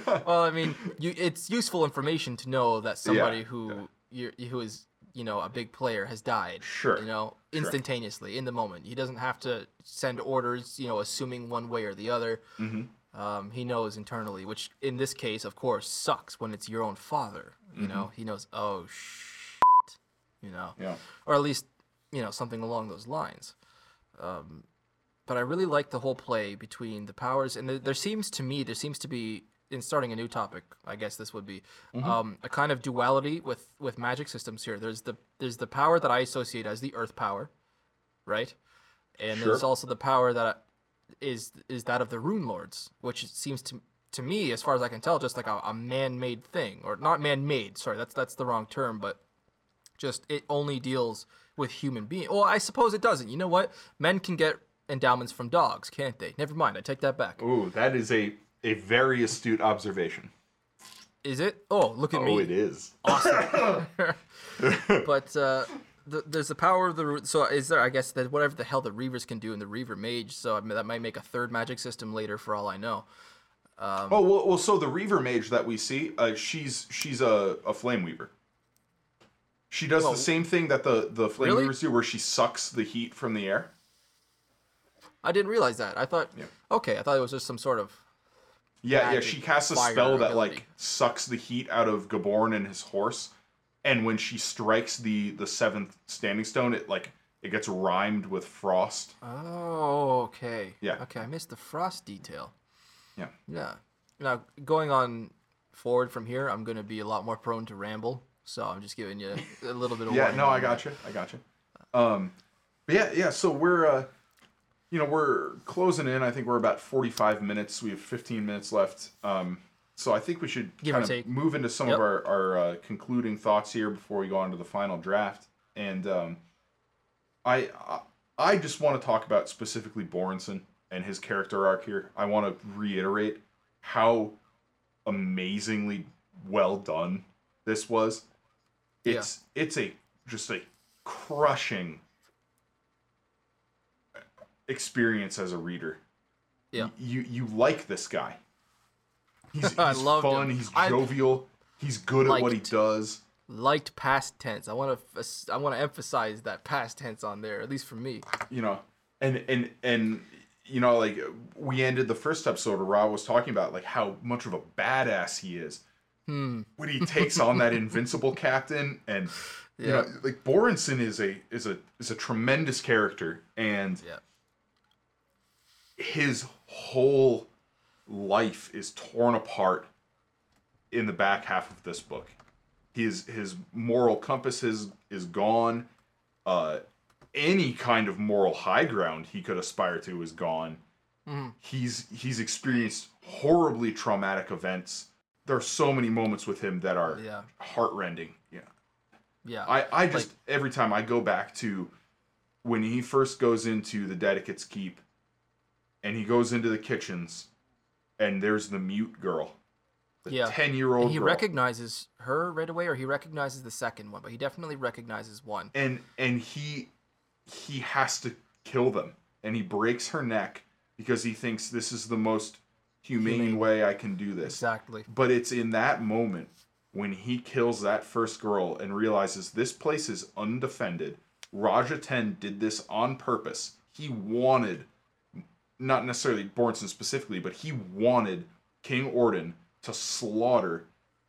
S2: that, [laughs] well, I mean, you, it's useful information to know that somebody
S1: Yeah,
S2: who you're, who is you know a big player has died.
S1: Sure,
S2: You know, instantaneously in the moment. He doesn't have to send orders. You know, assuming one way or the other.
S1: Mm-hmm.
S2: Um, he knows internally, which in this case, of course, sucks when it's your own father. You know, he knows. Oh shit. You know
S1: Mm-hmm. yeah.
S2: or at least you know something along those lines. Um, but I really like the whole play between the powers, and there, there seems to me there seems to be in starting a new topic. I guess this would be
S1: Mm-hmm.
S2: um, a kind of duality with with magic systems here. There's the there's the power that I associate as the Earth power, right? And there's also the power that is is that of the Rune Lords, which seems to to me, as far as I can tell, just like a, a man-made thing, or not man-made. Sorry, that's that's the wrong term, but just it only deals with human beings. Well, I suppose it doesn't. You know what? Men can get endowments from dogs, can't they? Never mind. I take that back.
S1: Ooh, that is a a very astute observation.
S2: Is it? Oh, look at
S1: Oh,
S2: me.
S1: Oh, it is.
S2: Awesome. [laughs] but uh, the, there's the power of the. So is there? I guess that whatever the hell the Reavers can do in the Reaver Mage. So I mean, that might make a third magic system later, for all I know.
S1: oh well, well, so the Reaver Mage that we see, uh, she's she's a, a Flame Weaver. She does
S2: Well,
S1: the same thing that the the Flame
S2: really?
S1: Weavers do, where she sucks the heat from the air.
S2: I didn't realize that. I thought.
S1: Yeah.
S2: Okay, I thought it was just some sort of.
S1: Yeah, yeah, she casts a spell that
S2: ability.
S1: like sucks the heat out of Gaborn and his horse, and when she strikes the the seventh standing stone, it like it gets rhymed with frost.
S2: Oh, okay.
S1: Yeah.
S2: Okay, I missed the frost detail.
S1: Yeah.
S2: Yeah. Now going on forward from here, I'm gonna be a lot more prone to ramble. So I'm just giving you a little bit of.
S1: Yeah, no, I
S2: that.
S1: got you. I got you. Um, but yeah, yeah. So we're, uh, you know, we're closing in. I think we're about forty-five minutes. We have fifteen minutes left. Um, so I think we should
S2: Give
S1: kind of
S2: take.
S1: move into some
S2: Yep.
S1: of our, our uh, concluding thoughts here before we go on to the final draft. And um, I, I just want to talk about specifically Borenson and his character arc here. I want to reiterate how amazingly well done this was. It's it's a just a crushing experience as a reader.
S2: Yeah.
S1: You you like this guy. He's, [laughs] he's
S2: I
S1: fun.
S2: him.
S1: He's
S2: I
S1: jovial. He's good at what he does.
S2: Liked past tense. I want to I want to emphasize that past tense on there, at least for me.
S1: You know, and and and you know, like we ended the first episode where Rob was talking about like how much of a badass he is
S2: Hmm.
S1: when he takes on that [laughs] invincible captain, and you know, like Borenson is a is a is a tremendous character, and
S2: Yeah.
S1: His whole life is torn apart in the back half of this book. His his moral compass is is gone. Uh, any kind of moral high ground he could aspire to is gone. He's he's experienced horribly traumatic events. There are so many moments with him that are
S2: Yeah.
S1: heartrending. Yeah.
S2: Yeah.
S1: I, I just every time I go back to when he first goes into the Dedicate's Keep and he goes into the kitchens and there's the mute girl. The
S2: Yeah.
S1: ten year old
S2: he
S1: girl.
S2: recognizes her right away, or he recognizes the second one, but he definitely recognizes one.
S1: and and he he has to kill them. And he breaks her neck because he thinks this is the most humane,
S2: Humane.
S1: way I can do this.
S2: Exactly.
S1: But it's in that moment when he kills that first girl and realizes this place is undefended. Raj Ahten did this on purpose. He wanted, not necessarily Borenson specifically, but he wanted King Orden to slaughter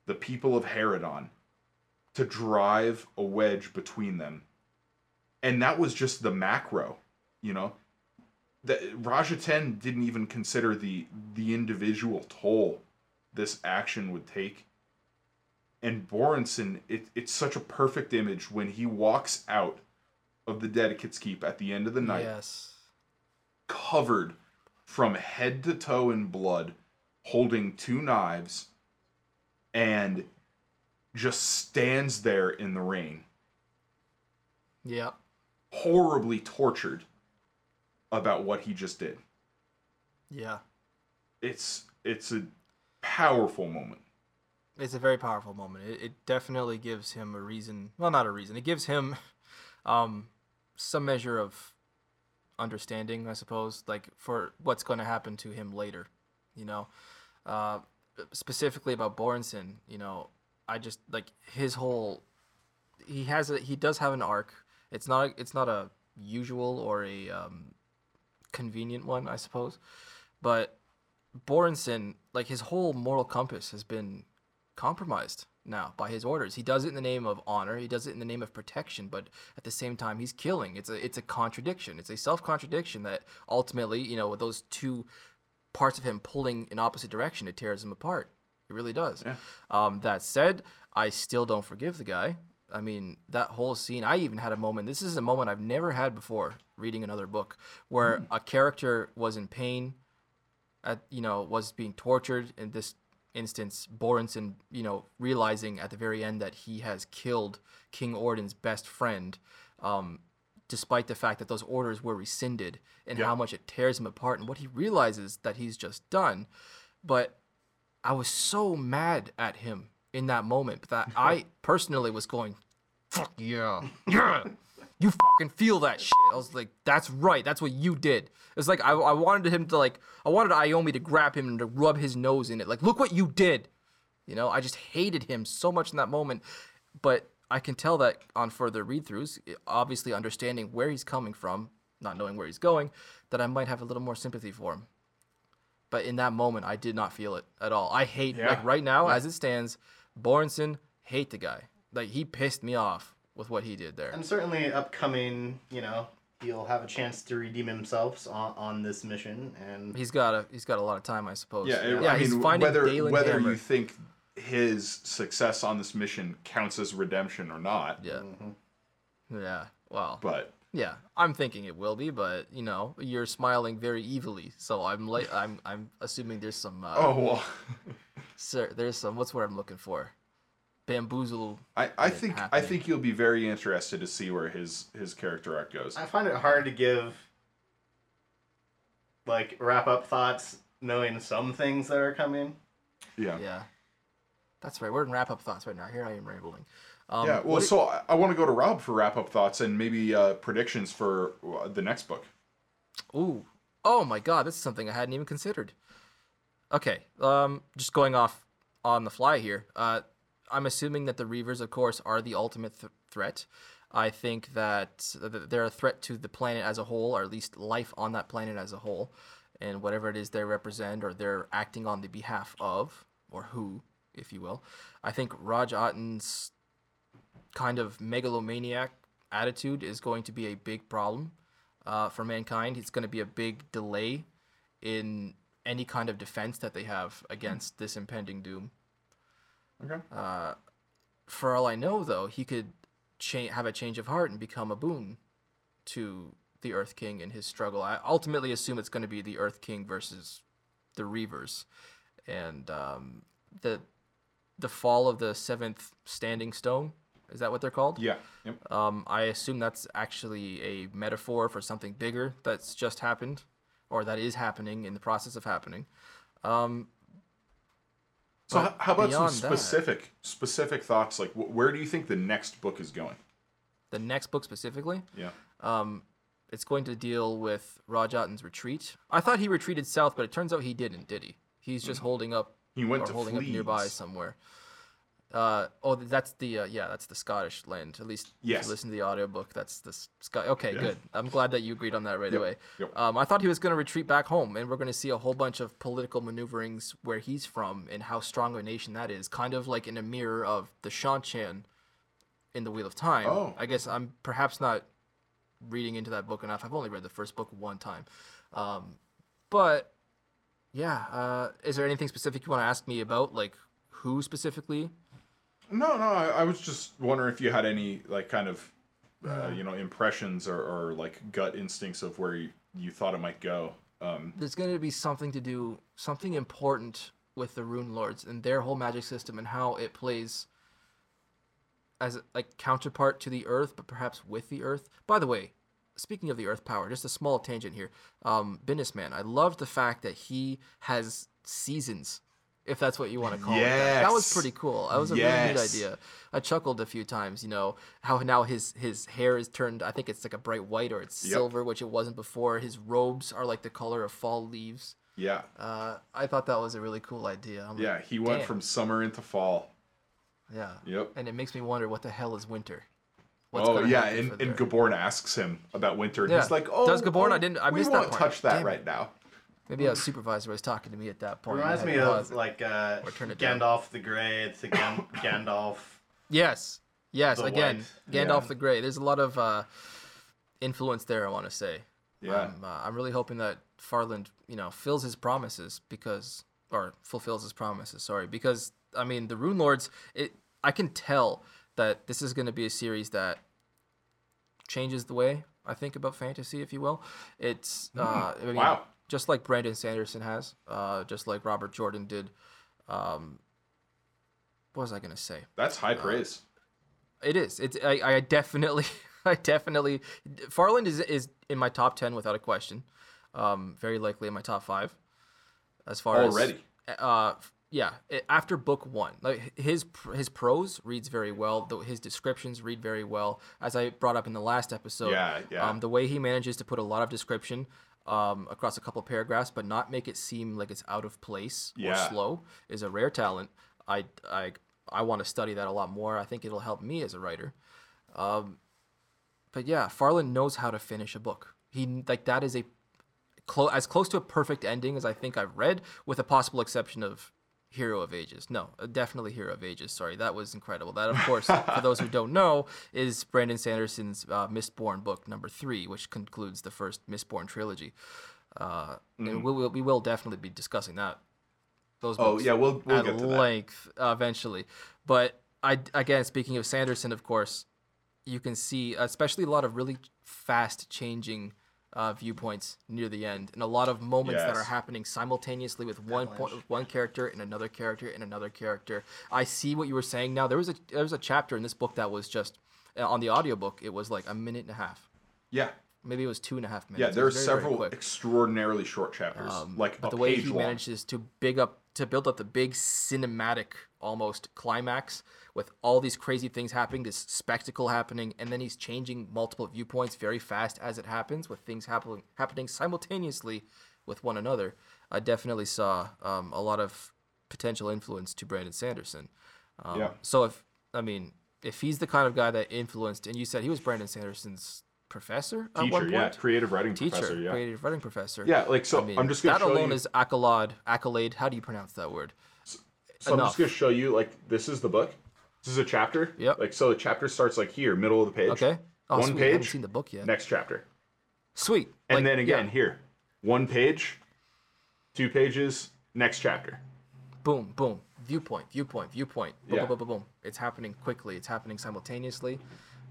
S1: the people of Heredon, to drive a wedge between them. And that was just the macro, you know? That Raj Ahten didn't even consider the the individual toll this action would take. And Borenson, it, it's such a perfect image when he walks out of the Dedicate's Keep at the end of the night,
S2: Yes.
S1: Covered from head to toe in blood, holding two knives, and just stands there in the rain,
S2: Yeah.
S1: horribly tortured about what he just did.
S2: Yeah.
S1: It's it's a powerful moment.
S2: It's a very powerful moment. It, it definitely gives him a reason. Well, not a reason. It gives him [laughs] um, some measure of understanding, I suppose, like for what's going to happen to him later. You know, uh, specifically about Borenson. You know, I just like his whole. He has a. He does have an arc. It's not. It's not a usual or a um, convenient one, I suppose, but Borenson, like his whole moral compass has been compromised now by his orders. He does it in the name of honor. He does it in the name of protection, but at the same time, he's killing. It's a it's a contradiction. It's a self contradiction that ultimately, you know, with those two parts of him pulling in opposite direction, it tears him apart. It really does. Um, that said, I still don't forgive the guy. I mean, that whole scene. I even had a moment. This is a moment I've never had before reading another book, where a character was in pain at you know was being tortured in this instance Borenson you know realizing at the very end that he has killed King Orden's best friend um despite the fact that those orders were rescinded and how much it tears him apart and what he realizes that he's just done. But I was so mad at him in that moment that I [laughs] personally was going fuck yeah yeah [laughs] you fucking feel that shit. I was like, that's right. That's what you did. It's like I, I wanted him to like I wanted Iome to grab him and to rub his nose in it. Like, look what you did. You know, I just hated him so much in that moment. But I can tell that on further read-throughs, obviously understanding where he's coming from, not knowing where he's going, that I might have a little more sympathy for him. But in that moment, I did not feel it at all. I hate
S1: Yeah.
S2: like right now as it stands, Borenson hate the guy. Like he pissed me off with what he did there.
S3: And certainly upcoming, you know, he'll have a chance to redeem himself on, on this mission. And
S2: He's got a he's got a lot of time, I suppose.
S1: Yeah, it-
S2: yeah.
S1: I
S2: he's
S1: mean,
S2: finding
S1: whether
S2: Daylan
S1: whether
S2: Hammer.
S1: you think his success on this mission counts as redemption or not,
S2: yeah, yeah. Well,
S1: but
S2: yeah. I'm thinking it will be, but you know, you're smiling very evilly, so I'm like, I'm I'm assuming there's some. Uh,
S1: oh well, [laughs]
S2: Sir, there's some. What's what I'm looking for? Bamboozle.
S1: I, I
S2: it
S1: think I think you'll be very interested to see where his his character arc goes.
S3: I find it hard to give like wrap up thoughts knowing some things that are coming.
S1: Yeah.
S2: Yeah. That's right. We're in wrap up thoughts right now. Here I am rambling. Um,
S1: Yeah, well, so I, I want to go to Rob for wrap up thoughts and maybe uh, predictions for uh, the next book.
S2: Ooh. Oh my god, this is something I hadn't even considered. Okay. Um just going off on the fly here. Uh I'm assuming that the Reavers of course are the ultimate th- threat. I think that they're a threat to the planet as a whole or at least life on that planet as a whole and whatever it is they represent or they're acting on the behalf of or who, if you will. I think Raj Ahten's kind of megalomaniac attitude is going to be a big problem uh, for mankind. It's going to be a big delay in any kind of defense that they have against this impending doom.
S1: Okay.
S2: For all I know, though, he could cha- have a change of heart and become a boon to the Earth King in his struggle. I ultimately assume it's going to be the Earth King versus the Reavers, and um, the the fall of the seventh standing stone. Is that what they're called?
S1: Yeah. Yep.
S2: Um, I assume that's actually a metaphor for something bigger that's just happened, or that is happening in the process of happening. Um,
S1: So
S2: but
S1: how about some
S2: beyond that-
S1: specific specific thoughts? Like, wh- where do you think the next book is going?
S2: the next book specifically,
S1: Yeah.
S2: um, it's going to deal with Raj Ahten's retreat. I thought he retreated south, but it turns out he didn't. Did he? He's just holding up
S1: He went
S2: or
S1: to
S2: holding up nearby somewhere. Uh, oh, that's the uh, yeah, that's the Scottish land. At least if you listen to the audiobook, that's the Scott. Okay,
S1: Yeah.
S2: good. I'm glad that you agreed on that right
S1: Yep,
S2: away.
S1: yep.
S2: Um, I thought he was going to retreat back home, and we're going to see a whole bunch of political maneuverings where he's from and how strong a nation that is, kind of like in a mirror of the Seanchan in the Wheel of Time.
S1: Oh.
S2: I guess I'm perhaps not reading into that book enough. I've only read the first book one time, um, but yeah. Uh, is there anything specific you want to ask me about, like who specifically?
S1: No, no. I, I was just wondering if you had any like kind of uh, you know impressions or, or like gut instincts of where you, you thought it might go. Um,
S2: There's going to be something to do, something important with the Rune Lords and their whole magic system and how it plays as a, like counterpart to the Earth, but perhaps with the Earth. By the way, speaking of the Earth power, just a small tangent here. Um, Binnesman, I loved the fact that he has seasons, if that's what you want to call it. That, that was pretty cool. That was a really neat idea. I chuckled a few times. You know how now his his hair is turned. I think it's like a bright white or it's
S1: Yep.
S2: silver, which it wasn't before. His robes are like the color of fall leaves.
S1: yeah.
S2: Uh, I thought that was a really cool idea. I'm like,
S1: Yeah. He went
S2: damn.
S1: from summer into fall.
S2: yeah.
S1: Yep.
S2: And it makes me wonder what the hell is winter. What's
S1: oh yeah, and, and? Gaborn asks him about winter, and
S2: Yeah.
S1: he's like, "Oh,
S2: Does Gaborn?
S1: oh,
S2: I didn't- I
S1: we
S2: missed
S1: won't
S2: part.
S1: touch that
S2: Damn it.
S1: right now."
S2: Maybe a supervisor was talking to me at that point.
S3: Reminds me of like uh,
S2: Or turn it down.
S3: Gandalf the Grey. It's the Gan- [coughs] Gandalf.
S2: Yes. Yes. Again,
S3: white.
S2: Gandalf
S1: Yeah.
S2: the Grey. There's a lot of uh, influence there. I want to say.
S1: Yeah.
S2: I'm, uh, I'm really hoping that Farland, you know, fills his promises because, or fulfills his promises. Sorry, because I mean the Rune Lords. It. I can tell that this is going to be a series that changes the way I think about fantasy, if you will. It's. Uh, I mean,
S1: Wow.
S2: Just like Brandon Sanderson has, uh, just like Robert Jordan did. Um, what was I going to say?
S1: That's high praise.
S2: It is. It's. I, I definitely. [laughs] I definitely. Farland is is in my top ten without a question. Um, very likely in my top five. As far
S1: Already.
S2: as uh, yeah. After book one, like his his prose reads very well. Though his descriptions read very well. As I brought up in the last episode.
S1: Yeah, yeah.
S2: Um, the way he manages to put a lot of description. Um, across a couple paragraphs, but not make it seem like it's out of place or
S1: Yeah.
S2: slow is a rare talent. I, I, I want to study that a lot more. I think it'll help me as a writer. Um, but yeah, Farland knows how to finish a book. He like that is a clo- as close to a perfect ending as I think I've read, with a possible exception of Hero of Ages. No, uh, definitely Hero of Ages. Sorry, that was incredible. That, of course, for those who don't know, is Brandon Sanderson's uh, Mistborn book number three, which concludes the first Mistborn trilogy. Uh, And we will we will definitely be discussing that. Those
S1: Oh yeah, we'll we'll
S2: at
S1: get to that.
S2: length uh, eventually. But I again, speaking of Sanderson, of course, you can see especially a lot of really fast changing uh, viewpoints near the end, and a lot of moments that are happening simultaneously with one point, with one character and another character and another character. I see what you were saying now. There was a there was a chapter in this book that was just uh, on the audiobook. It was like a minute and a half.
S1: Yeah.
S2: Maybe it was two and a half minutes.
S1: Yeah, there are
S2: was very, very
S1: several
S2: quick.
S1: extraordinarily short chapters, like
S2: but
S1: a
S2: the way
S1: page
S2: he
S1: long.
S2: manages to big up to build up the big cinematic almost climax with all these crazy things happening this spectacle happening and then he's changing multiple viewpoints very fast as it happens with things happening happening simultaneously with one another i definitely saw um, a lot of potential influence to brandon sanderson um,
S1: Yeah.
S2: so if i mean if he's the kind of guy that influenced and you said he was brandon sanderson's professor
S1: Teacher,
S2: point
S1: yeah, creative writing
S2: teacher
S1: professor, yeah.
S2: creative writing professor
S1: Yeah, like so.
S2: I mean,
S1: I'm just gonna
S2: that
S1: show
S2: alone
S1: you.
S2: is accolade. Accolade. How do you pronounce that word?
S1: so I'm just gonna show you like this is the book. This is a chapter.
S2: Yeah.
S1: Like so, the chapter starts like here, middle of the page.
S2: Okay. Oh,
S1: One
S2: sweet. I haven't
S1: page.
S2: seen the book yet.
S1: Next chapter.
S2: Sweet.
S1: And
S2: Like,
S1: then again
S2: yeah.
S1: here, one page, two pages, next chapter.
S2: boom, boom. Viewpoint, viewpoint, viewpoint. Boom,
S1: Yeah.
S2: boom, boom, boom, boom. It's happening quickly. It's happening simultaneously.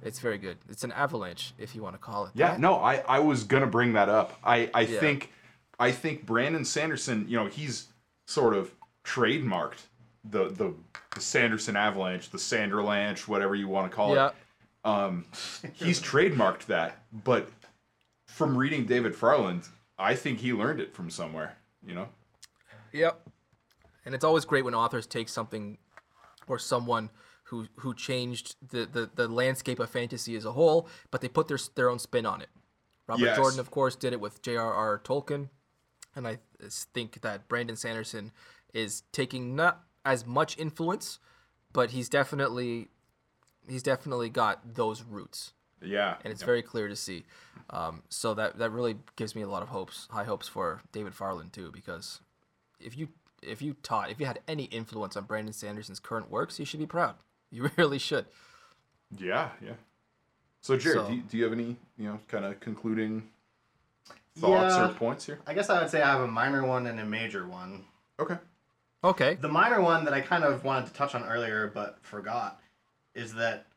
S2: It's very good. It's an avalanche, if you want to call it.
S1: Yeah,
S2: that.
S1: no, I, I was gonna bring that up. I, I
S2: Yeah.
S1: think I think Brandon Sanderson, you know, he's sort of trademarked the the, the Sanderson Avalanche, the Sanderlanche, whatever you want to call
S2: Yeah.
S1: it. Um, he's trademarked that, but from reading David Farland, I think he learned it from somewhere. You know.
S2: Yep. And it's always great when authors take something or someone who who changed the, the, the landscape of fantasy as a whole, but they put their their own spin on it. Robert
S1: Yes.
S2: Jordan, of course, did it with J.R.R. Tolkien, and I think that Brandon Sanderson is taking not as much influence, but he's definitely he's definitely got those roots
S1: Yeah.
S2: and it's very clear to see. Um, so that that really gives me a lot of hopes, high hopes for David Farland too, because if you if you taught if you had any influence on Brandon Sanderson's current works, you should be proud. You [laughs] really should.
S1: Yeah, yeah. So Jared,
S2: So-
S1: do, you, do you have any you know kind of concluding thoughts
S3: Yeah.
S1: or points here?
S3: I guess I would say I have a minor one and a major one.
S1: Okay.
S2: Okay.
S3: The minor one that I kind of wanted to touch on earlier but forgot is that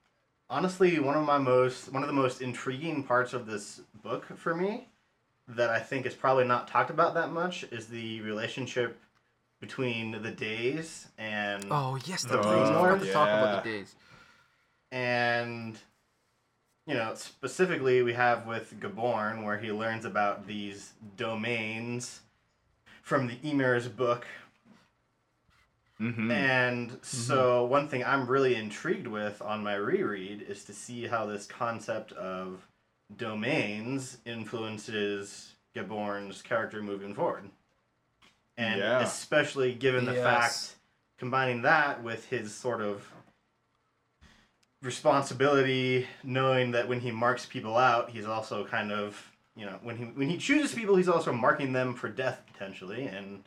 S3: honestly one of my most one of the most intriguing parts of this book for me that I think is probably not talked about that much is the relationship between the days and
S2: Oh yes, the
S3: The
S2: days. I forgot
S3: Lord?
S2: to talk about the days.
S3: and you know specifically we have with Gaborn where he learns about these domains from the Emir's book
S1: Mm-hmm.
S3: And so, one thing I'm really intrigued with on my reread is to see how this concept of domains influences Gaborn's character moving forward. And
S1: Yeah.
S3: especially given the
S2: Yes.
S3: fact, combining that with his sort of responsibility, knowing that when he marks people out, he's also kind of, you know, when he when he chooses people, he's also marking them for death potentially, and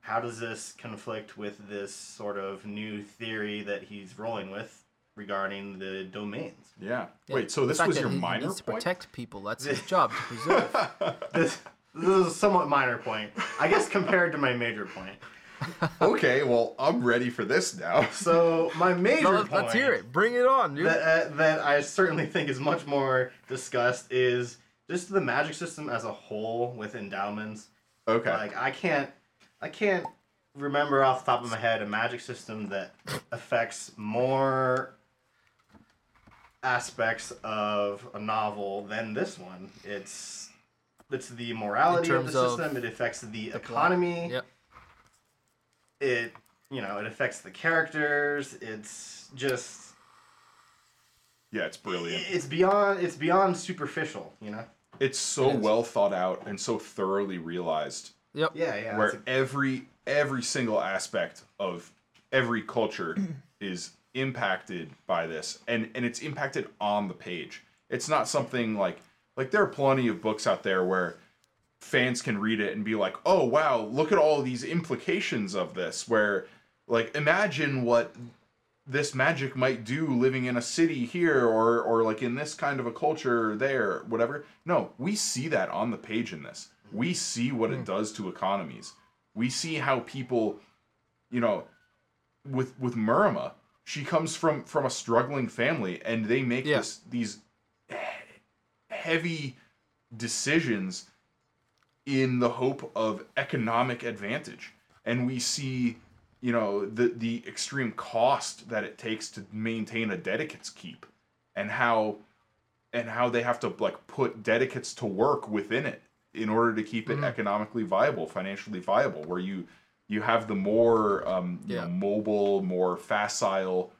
S3: how does this conflict with this sort of new theory that he's rolling with regarding the domains?
S1: Yeah.
S2: Yeah,
S1: Wait, so
S2: the
S1: this
S2: fact
S1: was
S2: that
S1: your
S2: he- he
S1: minor
S2: needs to
S1: point?
S2: protect people. That's his job to preserve. [laughs]
S3: This, this is a somewhat minor point, I guess, compared to my major point.
S1: okay, well, I'm ready for this now. [laughs]
S3: So my major
S2: No, let's,
S3: point
S2: let's hear it. Bring it on, dude.
S3: that uh, that I certainly think is much more discussed is just the magic system as a whole with endowments.
S1: Okay.
S3: Like I can't I can't remember off the top of my head a magic system that affects more aspects of a novel than this one. It's it's the morality of the
S2: terms of
S3: system, it affects the,
S2: plot.
S3: economy,
S2: Yep.
S3: it you know, it affects the characters, it's just
S1: yeah, it's brilliant.
S3: it's beyond it's beyond superficial, you know?
S1: It's so
S2: It is.
S1: well thought out and so thoroughly realized
S2: Yep.
S3: Yeah, yeah.
S1: where
S3: a-
S1: every every single aspect of every culture [clears throat] is impacted by this and and it's impacted on the page it's not something like like there are plenty of books out there where fans can read it and be like oh wow look at all these implications of this where like imagine what this magic might do living in a city here or or like in this kind of a culture there whatever. No we see that on the page in this. We see what it hmm. does to economies. We see how people you know with with Myrrima she comes from from a struggling family and they make
S2: Yeah.
S1: this these he- heavy decisions in the hope of economic advantage and we see you know the the extreme cost that it takes to maintain a dedicate's keep and how and how they have to like put dedicates to work within it in order to keep it economically viable financially viable where you you have the more um, you
S2: Yeah.
S1: know, mobile more facile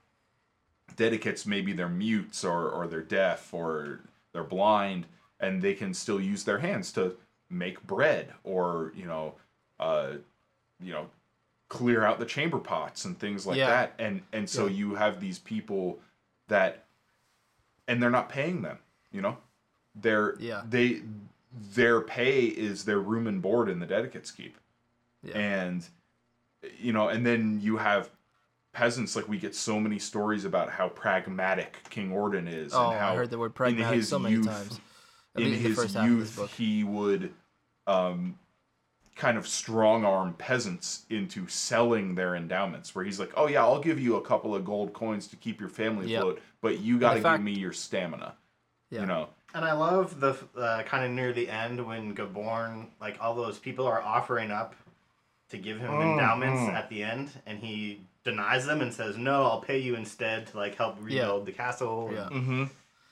S1: dedicates maybe they're mutes or, or they're deaf or they're blind and they can still use their hands to make bread or you know uh, you know clear out the chamber pots and things like
S2: Yeah.
S1: that and and so you have these people that and they're not paying them you know they're
S2: Yeah.
S1: they their pay is their room and board in the dedicates keep
S2: Yeah.
S1: and you know and then you have peasants like we get so many stories about how pragmatic king orden is
S2: Oh,
S1: and how
S2: I heard the word
S1: in
S2: pragmatic
S1: his
S2: so many
S1: youth-
S2: times. At
S1: in
S2: least the
S1: his
S2: first half of this
S1: youth
S2: book.
S1: he would um kind of strong arm peasants into selling their endowments where he's like oh yeah i'll give you a couple of gold coins to keep your family
S2: Yep.
S1: afloat but you got to
S2: fact-
S1: give me your stamina
S2: Yeah.
S1: you know
S3: And I love the uh, kind of near the end when Gaborn, like all those people are offering up to give him endowments at the end, and he denies them and says, "No, I'll pay you instead to like help rebuild the castle.
S2: Yeah.
S3: And,
S1: mm-hmm.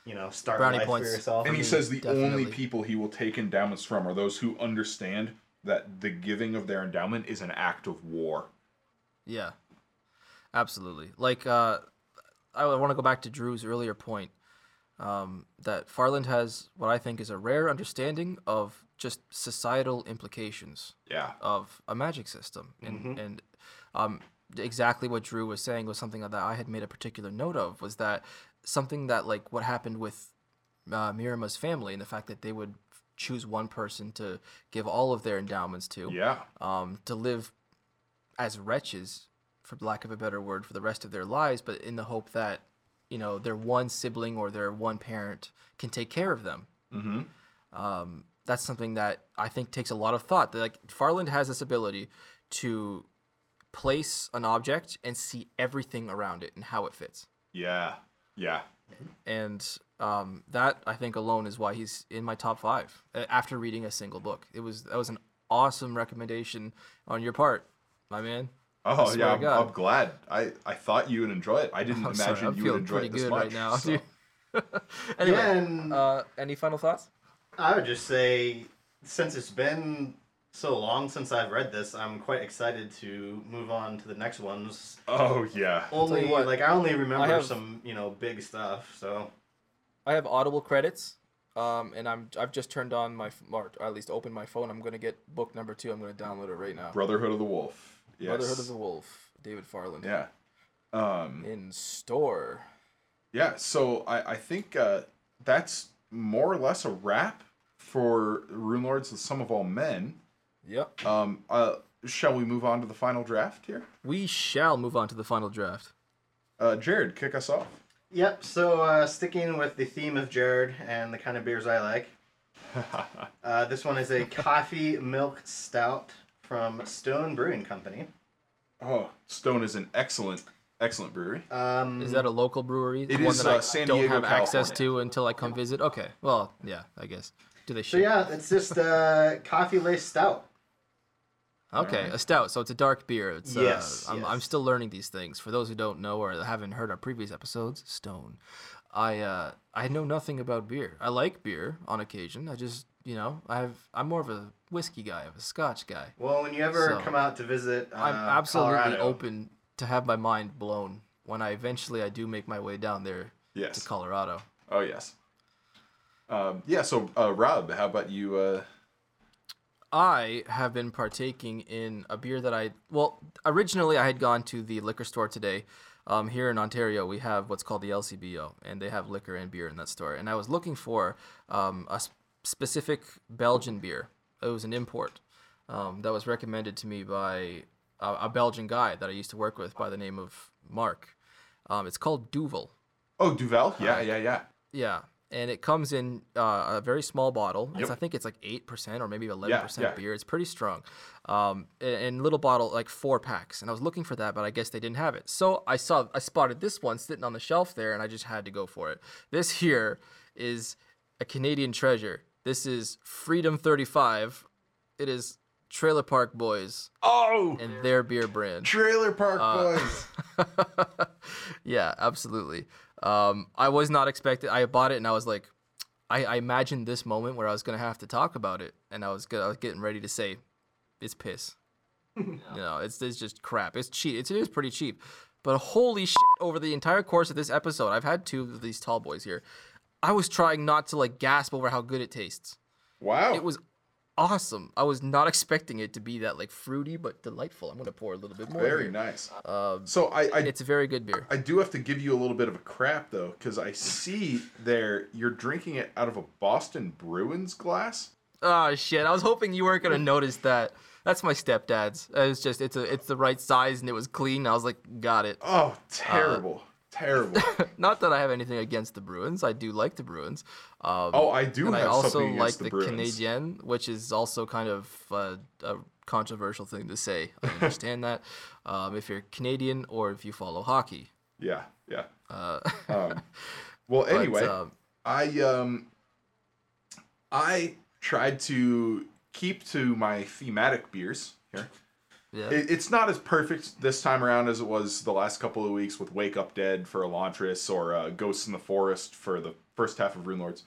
S3: you know, start
S2: Brownie
S3: life
S2: points.
S3: for yourself."
S1: and he
S2: mean,
S1: says the only people he will take endowments from are those who understand that the giving of their endowment is an act of war
S2: Yeah, absolutely. Like, uh, I want to go back to Drew's earlier point um, that Farland has what I think is a rare understanding of just societal implications
S1: yeah
S2: of a magic system, and and um, exactly what Drew was saying was something that I had made a particular note of was that something that like what happened with uh, Myrrima's family and the fact that they would choose one person to give all of their endowments to
S1: yeah
S2: um, to live as wretches, for lack of a better word, for the rest of their lives, but in the hope that you know their one sibling or their one parent can take care of them.
S1: mm-hmm.
S2: Um, that's something that I think takes a lot of thought. That, Like Farland has this ability to place an object and see everything around it and how it fits.
S1: yeah yeah
S2: And um, that I think alone is why he's in my top five uh, after reading a single book. It was that was an awesome recommendation on your part, my man.
S1: Oh
S2: swear
S1: yeah, I'm,
S2: God.
S1: I'm glad. I, I thought you would enjoy it. I didn't [laughs]
S2: I'm
S1: imagine
S2: sorry,
S1: you would enjoy it this
S2: good
S1: much.
S2: right now.
S1: so- [laughs]
S2: anyway,
S3: yeah, and
S2: uh, any final thoughts?
S3: I would just say, since it's been so long since I've read this, I'm quite excited to move on to the next ones.
S1: Oh yeah.
S3: Only
S2: what,
S3: like I only remember
S2: have-
S3: some you know big stuff. So
S2: I have Audible credits, um, and I'm I've just turned on my f- or at least opened my phone. I'm gonna get book number two. I'm gonna download it right now.
S1: Brotherhood of the Wolf. Yes.
S2: Brotherhood of the Wolf, David Farland.
S1: Yeah. Um,
S2: In store.
S1: yeah. So I I think uh, that's more or less a wrap for Rune Lords: The Sum of All Men.
S2: Yep.
S1: Um, uh, shall we move on to the final draft here?
S2: We shall move on to the final draft.
S1: Uh, Jared, kick us off.
S3: Yep. So uh, sticking with the theme of Jared and the kind of beers I like, [laughs] uh, this one is a coffee milk stout from Stone Brewing Company.
S1: oh, Stone is an excellent, excellent brewery.
S3: Um,
S2: Is that a local brewery?
S1: It
S2: One
S1: is,
S2: that I
S1: uh, San
S2: don't
S1: Diego,
S2: have access
S1: California.
S2: to until I come visit. Okay. Well, yeah, I guess. Do they
S3: so
S2: ship?
S3: yeah, it's just a coffee laced stout.
S2: Okay,
S1: Alright.
S2: a stout. So it's a dark beer. It's,
S3: Yes,
S2: uh, I'm,
S3: yes.
S2: I'm still learning these things. For those who don't know or haven't heard our previous episodes, Stone. I uh, I know nothing about beer. I like beer on occasion. I just you know I have I'm more of a whiskey guy, of a Scotch guy.
S3: Well, when you ever
S2: So,
S3: come out to visit, uh,
S2: I'm absolutely
S3: Colorado,
S2: open to have my mind blown when I eventually I do make my way down there
S1: Yes.
S2: to Colorado.
S1: Oh yes. Um, yeah. So uh, Rob, how about you? Uh,
S2: I have been partaking in a beer that I well originally I had gone to the liquor store today. Um, here in Ontario, we have what's called the LCBO, and they have liquor and beer in that store. And I was looking for um, a specific Belgian beer. It was an import um, that was recommended to me by a, a Belgian guy that I used to work with by the name of Mark. Um, it's called Duvel.
S1: oh, Duvel. Yeah, yeah, yeah.
S2: Yeah, and it comes in uh, a very small bottle.
S1: Yep.
S2: I think it's like eight percent or maybe eleven percent
S1: yeah.
S2: beer. It's pretty strong. Um, and, and little bottle like four packs. And I was looking for that, but I guess they didn't have it. So I saw I spotted this one sitting on the shelf there, and I just had to go for it. This here is a Canadian treasure. This is Freedom 35. It is Trailer Park Boys
S1: Oh,
S2: and their beer brand.
S1: Trailer Park
S2: Uh,
S1: Boys. [laughs]
S2: yeah, absolutely. Um, I was not expecting. I bought it and I was like, I, I imagined this moment where I was gonna have to talk about it, and I was gonna, I was getting ready to say, it's piss. [laughs] you know, it's it's just crap. It's cheap. It's, it is pretty cheap, but holy shit! Over the entire course of this episode, I've had two of these tall boys here. I was trying not to like gasp over how good it tastes.
S1: Wow.
S2: It was awesome. I was not expecting it to be that like fruity but delightful. I'm gonna pour a little bit more.
S1: very
S2: here.
S1: nice.
S2: Um,
S1: So I, I
S2: it's a very good beer.
S1: I do have to give you a little bit of a crap though, because I see there you're drinking it out of a Boston Bruins glass.
S2: Oh shit! I was hoping you weren't gonna notice that. That's my stepdad's. It's just it's a it's the right size and it was clean. I was like, got it.
S1: Oh, terrible, terrible. [laughs]
S2: Not that I have anything against the Bruins. I do like the Bruins. Um,
S1: Oh, I do
S2: and I also like
S1: the
S2: the. Canadian, which is also kind of uh, a controversial thing to say. I understand that. Um, if you're Canadian or if you follow hockey.
S1: Yeah, yeah.
S2: Uh,
S1: Um, [laughs] well,
S2: but,
S1: anyway,
S2: um,
S1: I um, I tried to keep to my thematic beers here.
S2: Yeah.
S1: It, it's not as perfect this time around as it was the last couple of weeks with Wake Up Dead for Elantris or uh, Ghosts in the Forest for the first half of Rune Lords,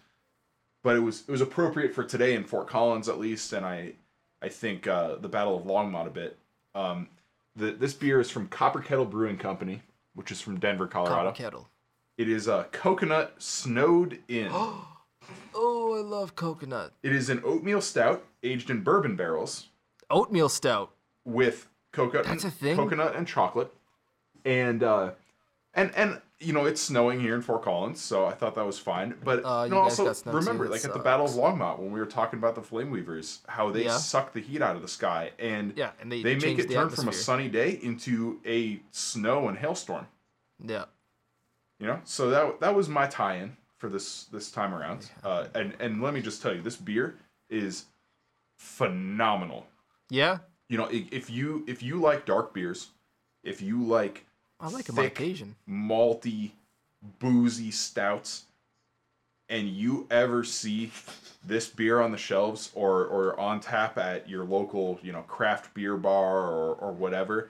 S1: But it was it was appropriate for today in Fort Collins at least, and I I think uh, the Battle of Longmont a bit. Um, the, this beer is from Copper Kettle Brewing Company, which is from Denver, Colorado.
S2: Copper kettle.
S1: It is a coconut snowed in. [gasps]
S2: Oh, I love coconut.
S1: it is an oatmeal stout aged in bourbon barrels
S2: Oatmeal stout.
S1: With coconut,
S2: That's a thing?
S1: coconut and chocolate, and uh, and and you know it's snowing here in Fort Collins, so I thought that was fine. But
S2: Uh,
S1: you know, also
S2: too,
S1: remember, like at the Battle of. Longmont when we were talking about the Flame Weavers, how they
S2: Yeah.
S1: suck the heat out of the sky, and
S2: Yeah, and they,
S1: they make it
S2: the
S1: turn from a sunny day into a snow and hailstorm.
S2: Yeah.
S1: You know, so that that was my tie-in for this this time around. Uh, and and let me just tell you, this beer is phenomenal.
S2: Yeah.
S1: You know, if you if you like dark beers, if you like
S2: I like
S1: thick,
S2: occasion.
S1: malty, boozy stouts, and you ever see this beer on the shelves or or on tap at your local you know craft beer bar or or whatever,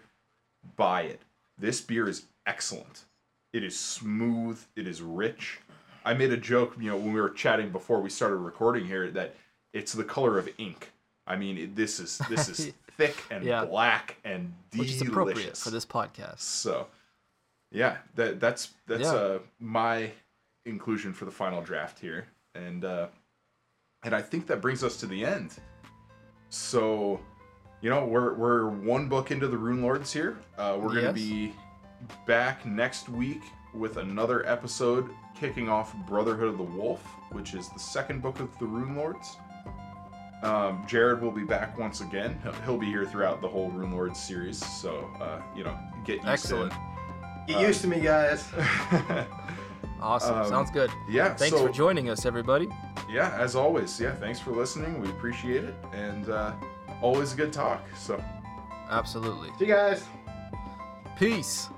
S1: buy it. This beer is excellent. It is smooth. It is rich. I made a joke, you know, when we were chatting before we started recording here that it's the color of ink. I mean, it, this is this is [laughs] thick and
S2: Yeah.
S1: black and
S2: Which
S1: delicious.
S2: is appropriate for this podcast.
S1: So, yeah, that that's that's
S2: Yeah.
S1: uh, my inclusion for the final draft here, and uh, and I think that brings us to the end. So, you know, we're we're one book into the Rune Lords here. Uh, we're gonna be back next week with another episode kicking off Brotherhood of the Wolf, which is the second book of the Rune Lords. Um, Jared will be back once again. He'll, he'll be here throughout the whole Rune Lords series, so uh, you know, get used
S2: Excellent.
S3: Get used to me, guys. [laughs]
S2: Awesome.
S1: Um,
S2: Sounds good.
S1: yeah.
S2: Thanks
S1: so,
S2: for joining us, everybody.
S1: Yeah, as always. Yeah, thanks for listening. We appreciate it, and uh, always a good talk. So.
S2: Absolutely.
S3: See you guys.
S2: Peace.